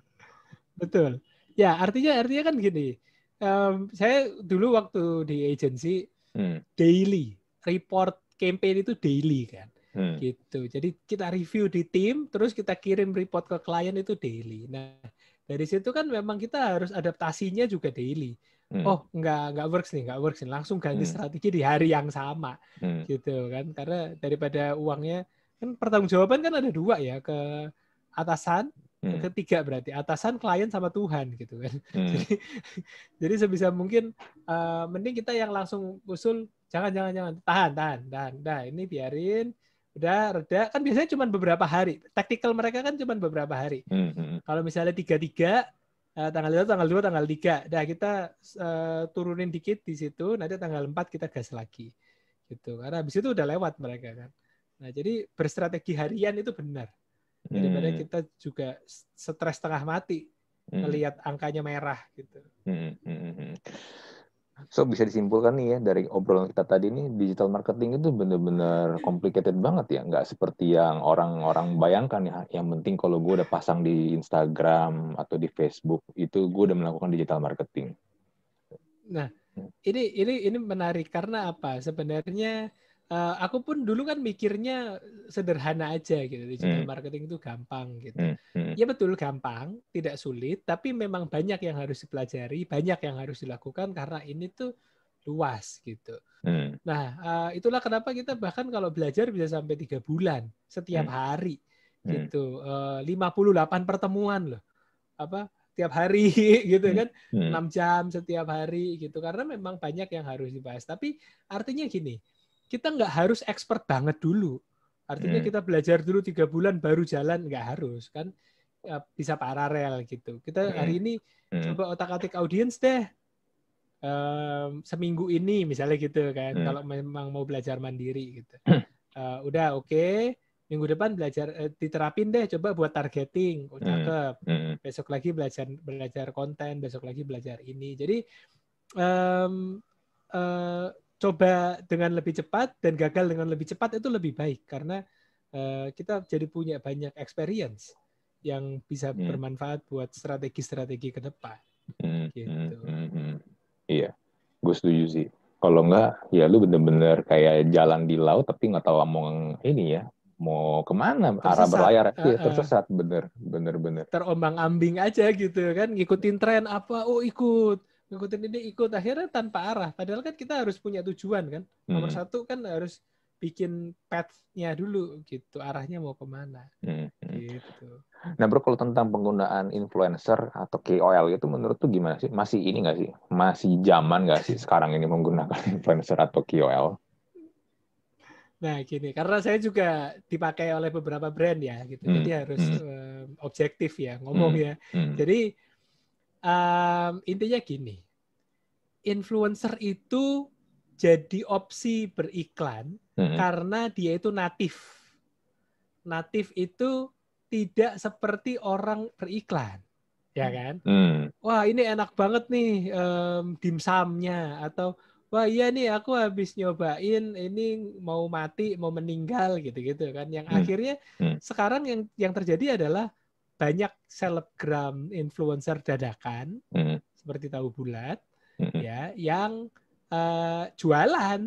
betul ya artinya artinya kan gini um, saya dulu waktu di agency hmm. daily report campaign itu daily kan hmm. gitu jadi kita review di tim terus kita kirim report ke klien itu daily nah dari situ kan memang kita harus adaptasinya juga daily. Hmm. Oh, nggak nggak works nih, nggak works nih. Langsung ganti hmm. strategi di hari yang sama, hmm. gitu kan? Karena daripada uangnya kan pertanggungjawaban kan ada dua ya ke atasan, hmm. ketiga berarti atasan, klien sama Tuhan gitu kan. Hmm. jadi, jadi sebisa mungkin uh, mending kita yang langsung usul jangan jangan jangan tahan tahan tahan, dah ini biarin udah reda kan biasanya cuma beberapa hari taktikal mereka kan cuma beberapa hari hmm, hmm. kalau misalnya tiga tiga uh, tanggal itu tanggal dua tanggal tiga dah kita uh, turunin dikit di situ nanti tanggal empat kita gas lagi gitu karena habis itu udah lewat mereka kan nah jadi berstrategi harian itu benar daripada hmm. kita juga stres tengah mati hmm. melihat angkanya merah gitu hmm. Hmm. Hmm. So bisa disimpulkan nih ya dari obrolan kita tadi nih digital marketing itu benar-benar complicated banget ya, nggak seperti yang orang-orang bayangkan ya. Yang penting kalau gue udah pasang di Instagram atau di Facebook itu gue udah melakukan digital marketing. Nah, ini ini ini menarik karena apa? Sebenarnya uh, aku pun dulu kan mikirnya sederhana aja gitu digital hmm. marketing itu gampang gitu hmm. Hmm. ya betul gampang tidak sulit tapi memang banyak yang harus dipelajari banyak yang harus dilakukan karena ini tuh luas gitu hmm. nah uh, itulah kenapa kita bahkan kalau belajar bisa sampai tiga bulan setiap hmm. hari hmm. gitu uh, 58 pertemuan loh apa tiap hari gitu kan enam hmm. jam setiap hari gitu karena memang banyak yang harus dibahas tapi artinya gini kita nggak harus expert banget dulu. Artinya hmm. kita belajar dulu tiga bulan baru jalan nggak harus kan ya, bisa paralel gitu. Kita hmm. hari ini hmm. coba otak-atik audiens deh um, seminggu ini misalnya gitu kan. Hmm. Kalau memang mau belajar mandiri gitu. Uh, udah oke. Okay. Minggu depan belajar eh, diterapin deh coba buat targeting. Oh, cakep. Hmm. Besok lagi belajar belajar konten, besok lagi belajar ini. Jadi um, uh, coba dengan lebih cepat dan gagal dengan lebih cepat itu lebih baik karena uh, kita jadi punya banyak experience yang bisa hmm. bermanfaat buat strategi-strategi ke depan. Hmm, gitu. Hmm, hmm, hmm. Iya, gue setuju sih. Kalau enggak, ya lu bener-bener kayak jalan di laut tapi nggak tahu mau ini ya, mau ke mana tersesat. arah berlayar uh, iya, tersesat bener bener bener terombang ambing aja gitu kan ngikutin tren apa oh ikut ngikutin ini ikut akhirnya tanpa arah padahal kan kita harus punya tujuan kan nomor hmm. satu kan harus bikin path-nya dulu gitu arahnya mau ke mana hmm, hmm. gitu. Nah bro kalau tentang penggunaan influencer atau KOL itu menurut tuh gimana sih? Masih ini nggak sih? Masih zaman nggak sih sekarang ini menggunakan influencer atau KOL? Nah gini, karena saya juga dipakai oleh beberapa brand ya, gitu. Hmm. Jadi harus hmm. um, objektif ya ngomong hmm. ya. Hmm. Jadi um, intinya gini, influencer itu jadi opsi beriklan hmm. karena dia itu natif. Natif itu tidak seperti orang beriklan, ya kan? Hmm. Wah ini enak banget nih um, dimsumnya atau wah iya nih aku habis nyobain ini mau mati mau meninggal gitu-gitu kan. Yang hmm. akhirnya hmm. sekarang yang yang terjadi adalah banyak selebgram influencer dadakan hmm. seperti tahu bulat. Ya yang uh, jualan.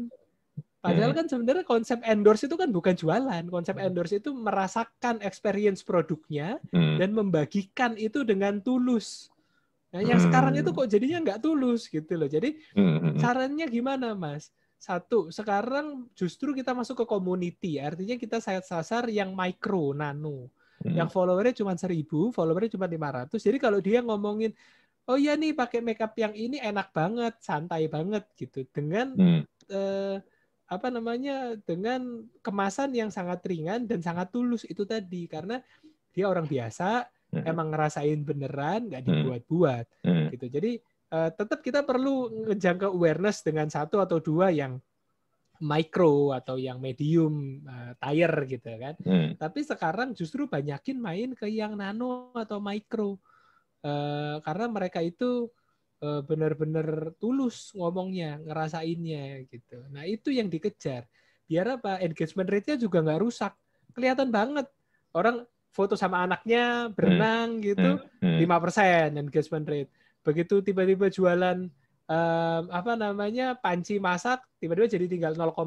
Padahal kan sebenarnya konsep endorse itu kan bukan jualan. Konsep endorse itu merasakan experience produknya hmm. dan membagikan itu dengan tulus. Nah, yang hmm. sekarang itu kok jadinya nggak tulus gitu loh. Jadi hmm. caranya gimana, Mas? Satu, sekarang justru kita masuk ke community. Artinya kita sayat sasar yang micro, nano. Hmm. Yang followernya cuma seribu, followernya cuma 500. Jadi kalau dia ngomongin oh iya nih pakai makeup yang ini enak banget, santai banget gitu dengan hmm. eh, apa namanya dengan kemasan yang sangat ringan dan sangat tulus itu tadi karena dia orang biasa hmm. emang ngerasain beneran nggak hmm. dibuat-buat hmm. gitu. Jadi eh, tetap kita perlu ngejangka awareness dengan satu atau dua yang micro atau yang medium uh, tire gitu kan. Hmm. Tapi sekarang justru banyakin main ke yang nano atau micro Uh, karena mereka itu uh, benar-benar tulus ngomongnya, ngerasainnya gitu. Nah itu yang dikejar. Biar apa? Engagement rate-nya juga nggak rusak. Kelihatan banget orang foto sama anaknya berenang hmm. gitu, hmm. lima hmm. persen engagement rate. Begitu tiba-tiba jualan um, apa namanya panci masak tiba-tiba jadi tinggal 0,5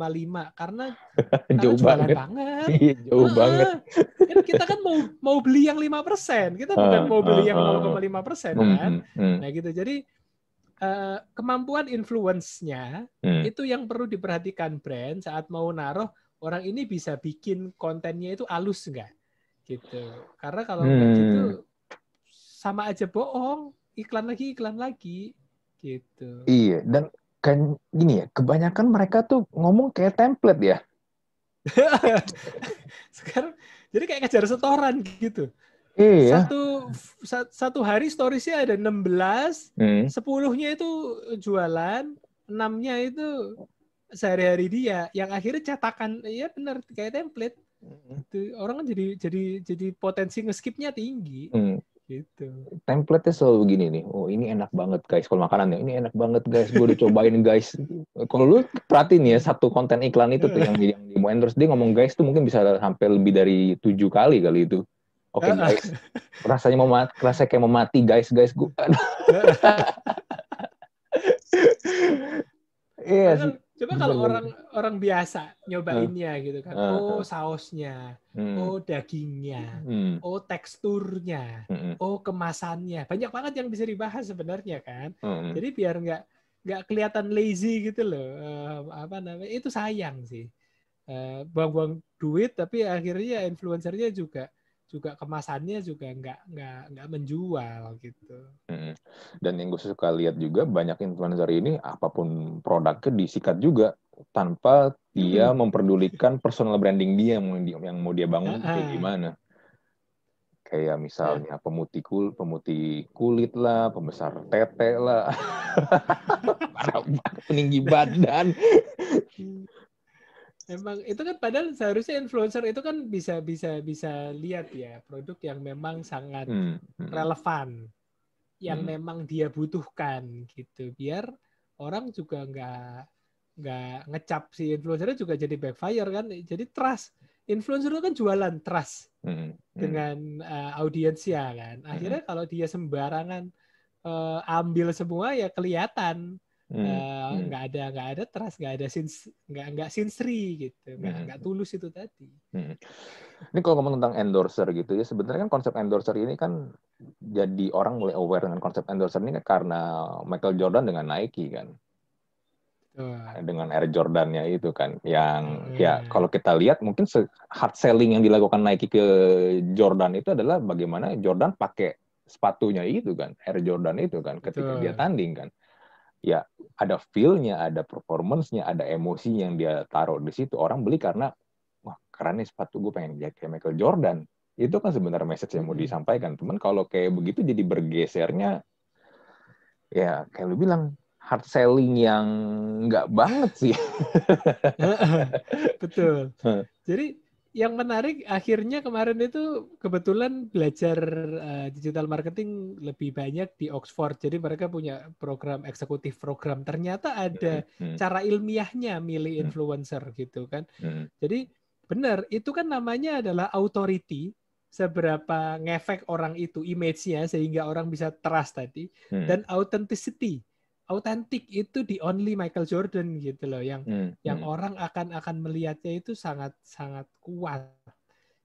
karena jauh banget. banget. Iya, jauh nah, banget. Kan kita kan mau mau beli yang lima persen, kita bukan uh, mau beli uh, yang 0,5 persen uh, kan. Uh, uh. Nah gitu. Jadi uh, kemampuan influence-nya uh, itu yang perlu diperhatikan brand saat mau naruh orang ini bisa bikin kontennya itu halus enggak gitu. Karena kalau hmm. gitu sama aja bohong, iklan lagi iklan lagi Gitu. Iya, dan kan gini ya, kebanyakan mereka tuh ngomong kayak template ya. Sekarang jadi kayak ngejar setoran gitu. Iya. Satu satu hari storiesnya ada 16, hmm. 10-nya itu jualan, 6-nya itu sehari-hari dia. Yang akhirnya cetakan, ya benar kayak template. Hmm. Itu orang kan jadi jadi jadi potensi ngeskipnya tinggi. Hmm. Gitu. Template-nya selalu gini nih. Oh, ini enak banget guys kalau makanan ya. Ini enak banget guys. Gue udah cobain guys. Kalau lu perhatiin ya satu konten iklan itu tuh yang yang di mau endorse dia ngomong guys tuh mungkin bisa sampai lebih dari tujuh kali kali itu. Oke okay, guys, rasanya mau mati, rasanya kayak mau mati guys guys gue. Iya sih Coba kalau orang orang biasa nyobainnya uh, gitu kan. Uh, oh, sausnya. Uh, oh, dagingnya. Uh, oh, teksturnya. Uh, oh, kemasannya. Banyak banget yang bisa dibahas sebenarnya kan. Uh, Jadi biar nggak nggak kelihatan lazy gitu loh. Uh, apa namanya? Itu sayang sih. Uh, buang-buang duit tapi akhirnya influencernya juga juga kemasannya juga nggak nggak nggak menjual gitu. Hmm. Dan yang gue suka lihat juga banyak influencer ini apa pun produknya disikat juga tanpa dia hmm. memperdulikan personal branding dia yang mau dia, yang mau dia bangun uh -huh. kayak gimana. Kayak misalnya yeah. pemutih kul pemutih kulit lah, pembesar tete lah, peninggi badan. Memang itu kan padahal seharusnya influencer itu kan bisa bisa bisa lihat ya produk yang memang sangat hmm. Hmm. relevan, yang hmm. memang dia butuhkan gitu, biar orang juga nggak nggak ngecap si influencernya juga jadi backfire kan, jadi trust influencer itu kan jualan trust hmm. Hmm. dengan uh, audiensnya kan, akhirnya hmm. kalau dia sembarangan uh, ambil semua ya kelihatan Hmm, uh, hmm. nggak ada nggak ada trust nggak ada sins nggak nggak sinsri gitu nggak hmm. nggak tulus itu tadi hmm. ini kalau ngomong tentang endorser gitu ya sebenarnya kan konsep endorser ini kan jadi orang mulai aware dengan konsep endorser ini kan karena Michael Jordan dengan Nike kan dengan Air Jordan-nya itu kan yang hmm. ya kalau kita lihat mungkin hard selling yang dilakukan Nike ke Jordan itu adalah bagaimana Jordan pakai sepatunya itu kan Air Jordan itu kan ketika Betul. dia tanding kan ya ada feel-nya ada performance-nya ada emosi yang dia taruh di situ orang beli karena wah keren nih sepatu gue pengen kayak Michael Jordan itu kan sebenarnya message yang mau disampaikan teman kalau kayak begitu jadi bergesernya ya kayak lu bilang hard selling yang nggak banget sih. Betul. Jadi yang menarik akhirnya kemarin itu kebetulan belajar uh, digital marketing lebih banyak di Oxford. Jadi mereka punya program eksekutif program. Ternyata ada hmm. cara ilmiahnya milih hmm. influencer gitu kan. Hmm. Jadi benar itu kan namanya adalah authority seberapa ngefek orang itu image-nya sehingga orang bisa trust tadi hmm. dan authenticity autentik itu di only Michael Jordan gitu loh yang hmm. yang hmm. orang akan akan melihatnya itu sangat sangat kuat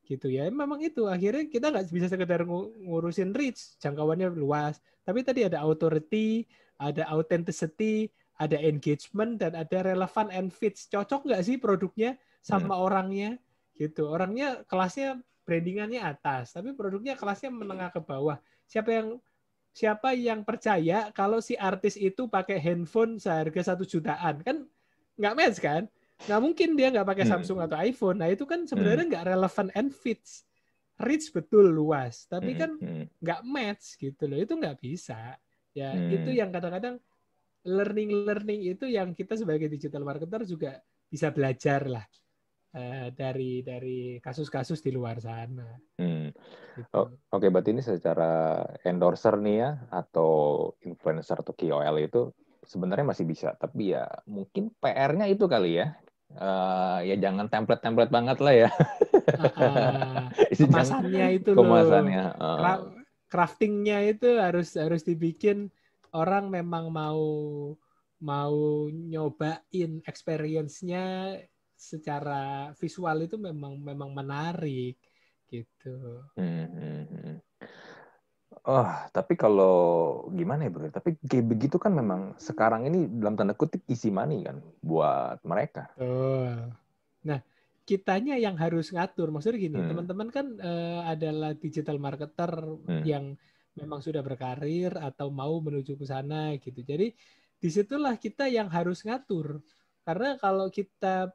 gitu ya memang itu akhirnya kita nggak bisa sekedar ngurusin reach jangkauannya luas tapi tadi ada authority ada authenticity ada engagement dan ada relevant and fits cocok nggak sih produknya sama hmm. orangnya gitu orangnya kelasnya brandingannya atas, tapi produknya kelasnya menengah ke bawah. Siapa yang siapa yang percaya kalau si artis itu pakai handphone seharga satu jutaan kan nggak match kan? Nggak mungkin dia nggak pakai hmm. Samsung atau iPhone. Nah itu kan sebenarnya hmm. nggak relevan and fits. Reach betul luas, tapi hmm, kan nggak match gitu loh. Itu nggak bisa. Ya itu yang kadang-kadang learning learning itu yang kita sebagai digital marketer juga bisa belajar lah Eh, dari dari kasus-kasus di luar sana. Hmm. Gitu. Oh, Oke, okay, berarti ini secara endorser nih ya atau influencer atau KOL itu sebenarnya masih bisa, tapi ya mungkin PR-nya itu kali ya. Uh, ya jangan template-template banget lah ya. Uh, kemasannya itu kemasannya. loh. Uh. Craftingnya itu harus harus dibikin orang memang mau mau nyobain experience-nya secara visual itu memang memang menarik gitu. Hmm, hmm, hmm. Oh, tapi kalau gimana ya bro? Tapi kayak begitu kan memang sekarang ini dalam tanda kutip isi money kan buat mereka. Oh. Nah, kitanya yang harus ngatur. Maksudnya gini, hmm. teman-teman kan uh, adalah digital marketer hmm. yang memang sudah berkarir atau mau menuju ke sana gitu. Jadi di situlah kita yang harus ngatur. Karena kalau kita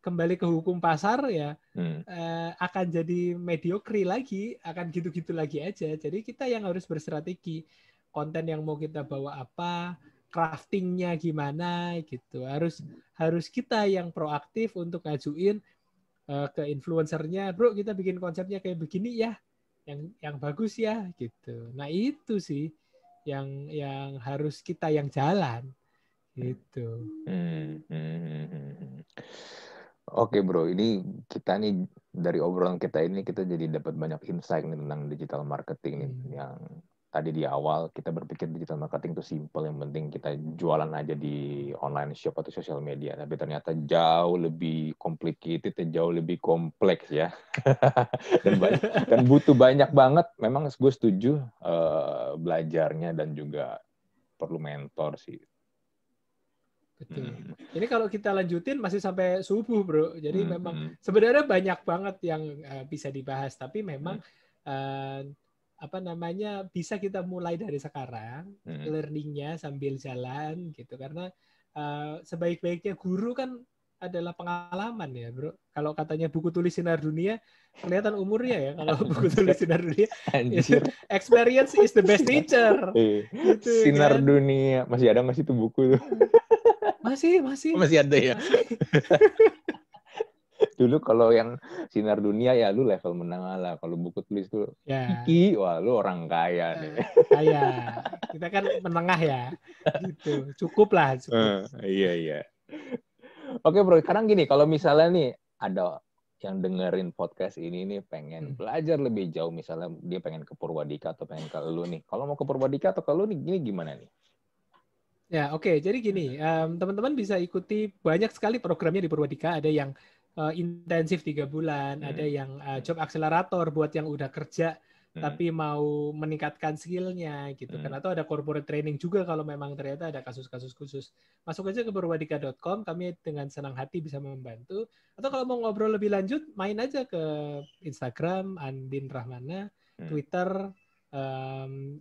kembali ke hukum pasar ya hmm. eh, akan jadi mediocre lagi, akan gitu-gitu lagi aja. Jadi kita yang harus berstrategi konten yang mau kita bawa apa, craftingnya gimana gitu. Harus harus kita yang proaktif untuk ngajuin eh, ke influencernya, bro kita bikin konsepnya kayak begini ya, yang yang bagus ya gitu. Nah itu sih yang yang harus kita yang jalan gitu. Hmm. Hmm. Oke bro, ini kita nih dari obrolan kita ini kita jadi dapat banyak insight nih tentang digital marketing nih. Hmm. yang tadi di awal kita berpikir digital marketing itu simple. Yang penting kita jualan aja di online shop atau sosial media. Tapi ternyata jauh lebih complicated dan jauh lebih kompleks ya. Dan banyak, dan butuh banyak banget. Memang gue setuju uh, belajarnya dan juga perlu mentor sih Betul. Hmm. Ini kalau kita lanjutin masih sampai subuh, bro. Jadi hmm. memang hmm. sebenarnya banyak banget yang uh, bisa dibahas, tapi memang hmm. uh, apa namanya bisa kita mulai dari sekarang hmm. learningnya sambil jalan gitu karena uh, sebaik-baiknya guru kan adalah pengalaman ya bro kalau katanya buku tulis sinar dunia kelihatan umurnya ya kalau buku tulis sinar dunia experience is the best teacher iya. gitu, sinar kan? dunia masih ada masih tuh buku tuh masih, masih. Masih ada ya. Dulu kalau yang sinar dunia ya lu level menengah lah. Kalau buku tulis tuh ya. Iki, wah lu orang kaya nih. Kaya. Kita kan menengah ya. Gitu. Cukup lah. Cukup. Uh, iya, iya. Oke bro, sekarang gini, kalau misalnya nih ada yang dengerin podcast ini nih pengen hmm. belajar lebih jauh misalnya dia pengen ke Purwadika atau pengen ke lu nih. Kalau mau ke Purwadika atau ke lu nih gini gimana nih? Ya, oke. Okay. Jadi gini, um, teman-teman bisa ikuti banyak sekali programnya di Purwadika. Ada yang uh, intensif tiga bulan, hmm. ada yang uh, job accelerator buat yang udah kerja hmm. tapi mau meningkatkan skillnya gitu kan. hmm. kan atau ada corporate training juga kalau memang ternyata ada kasus-kasus khusus masuk aja ke berwadika.com kami dengan senang hati bisa membantu atau kalau mau ngobrol lebih lanjut main aja ke Instagram Andin Rahmana hmm. Twitter um,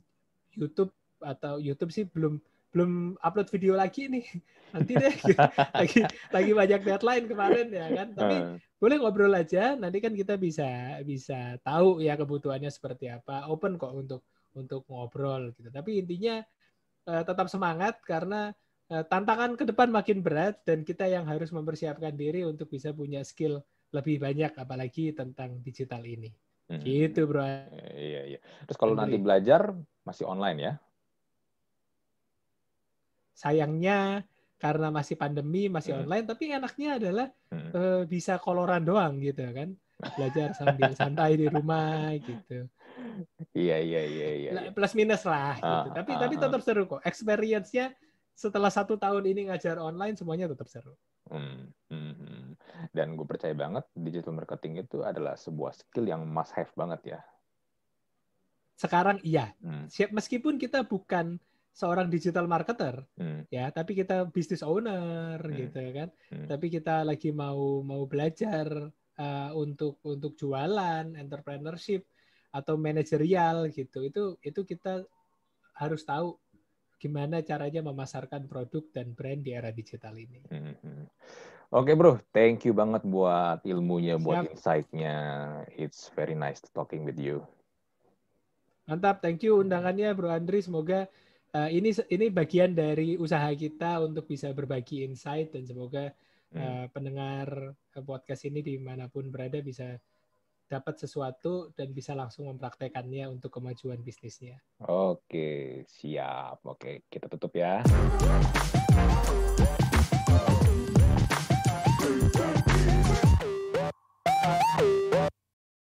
YouTube atau YouTube sih belum belum upload video lagi nih. Nanti deh lagi lagi banyak deadline kemarin ya kan. Tapi uh. boleh ngobrol aja nanti kan kita bisa bisa tahu ya kebutuhannya seperti apa. Open kok untuk untuk ngobrol gitu. Tapi intinya uh, tetap semangat karena uh, tantangan ke depan makin berat dan kita yang harus mempersiapkan diri untuk bisa punya skill lebih banyak apalagi tentang digital ini. Hmm. gitu bro. Iya iya. Terus kalau nanti belajar masih online ya sayangnya karena masih pandemi masih hmm. online tapi enaknya adalah hmm. uh, bisa koloran doang gitu kan belajar sambil santai di rumah gitu iya iya iya iya, iya. plus minus lah ah, gitu tapi ah, tapi ah. tetap seru kok experience-nya setelah satu tahun ini ngajar online semuanya tetap seru hmm, hmm, hmm. dan gue percaya banget digital marketing itu adalah sebuah skill yang must have banget ya sekarang iya hmm. meskipun kita bukan seorang digital marketer hmm. ya tapi kita business owner hmm. gitu kan hmm. tapi kita lagi mau mau belajar uh, untuk untuk jualan entrepreneurship atau manajerial gitu itu itu kita harus tahu gimana caranya memasarkan produk dan brand di era digital ini. Hmm. hmm. Oke okay, bro, thank you banget buat ilmunya, Siap. buat insight-nya. It's very nice talking with you. Mantap, thank you undangannya Bro Andri. Semoga uh, ini ini bagian dari usaha kita untuk bisa berbagi insight dan semoga uh, pendengar podcast ini di mana pun berada bisa dapat sesuatu dan bisa langsung mempraktekannya untuk kemajuan bisnisnya. Oke, siap. Oke, kita tutup ya.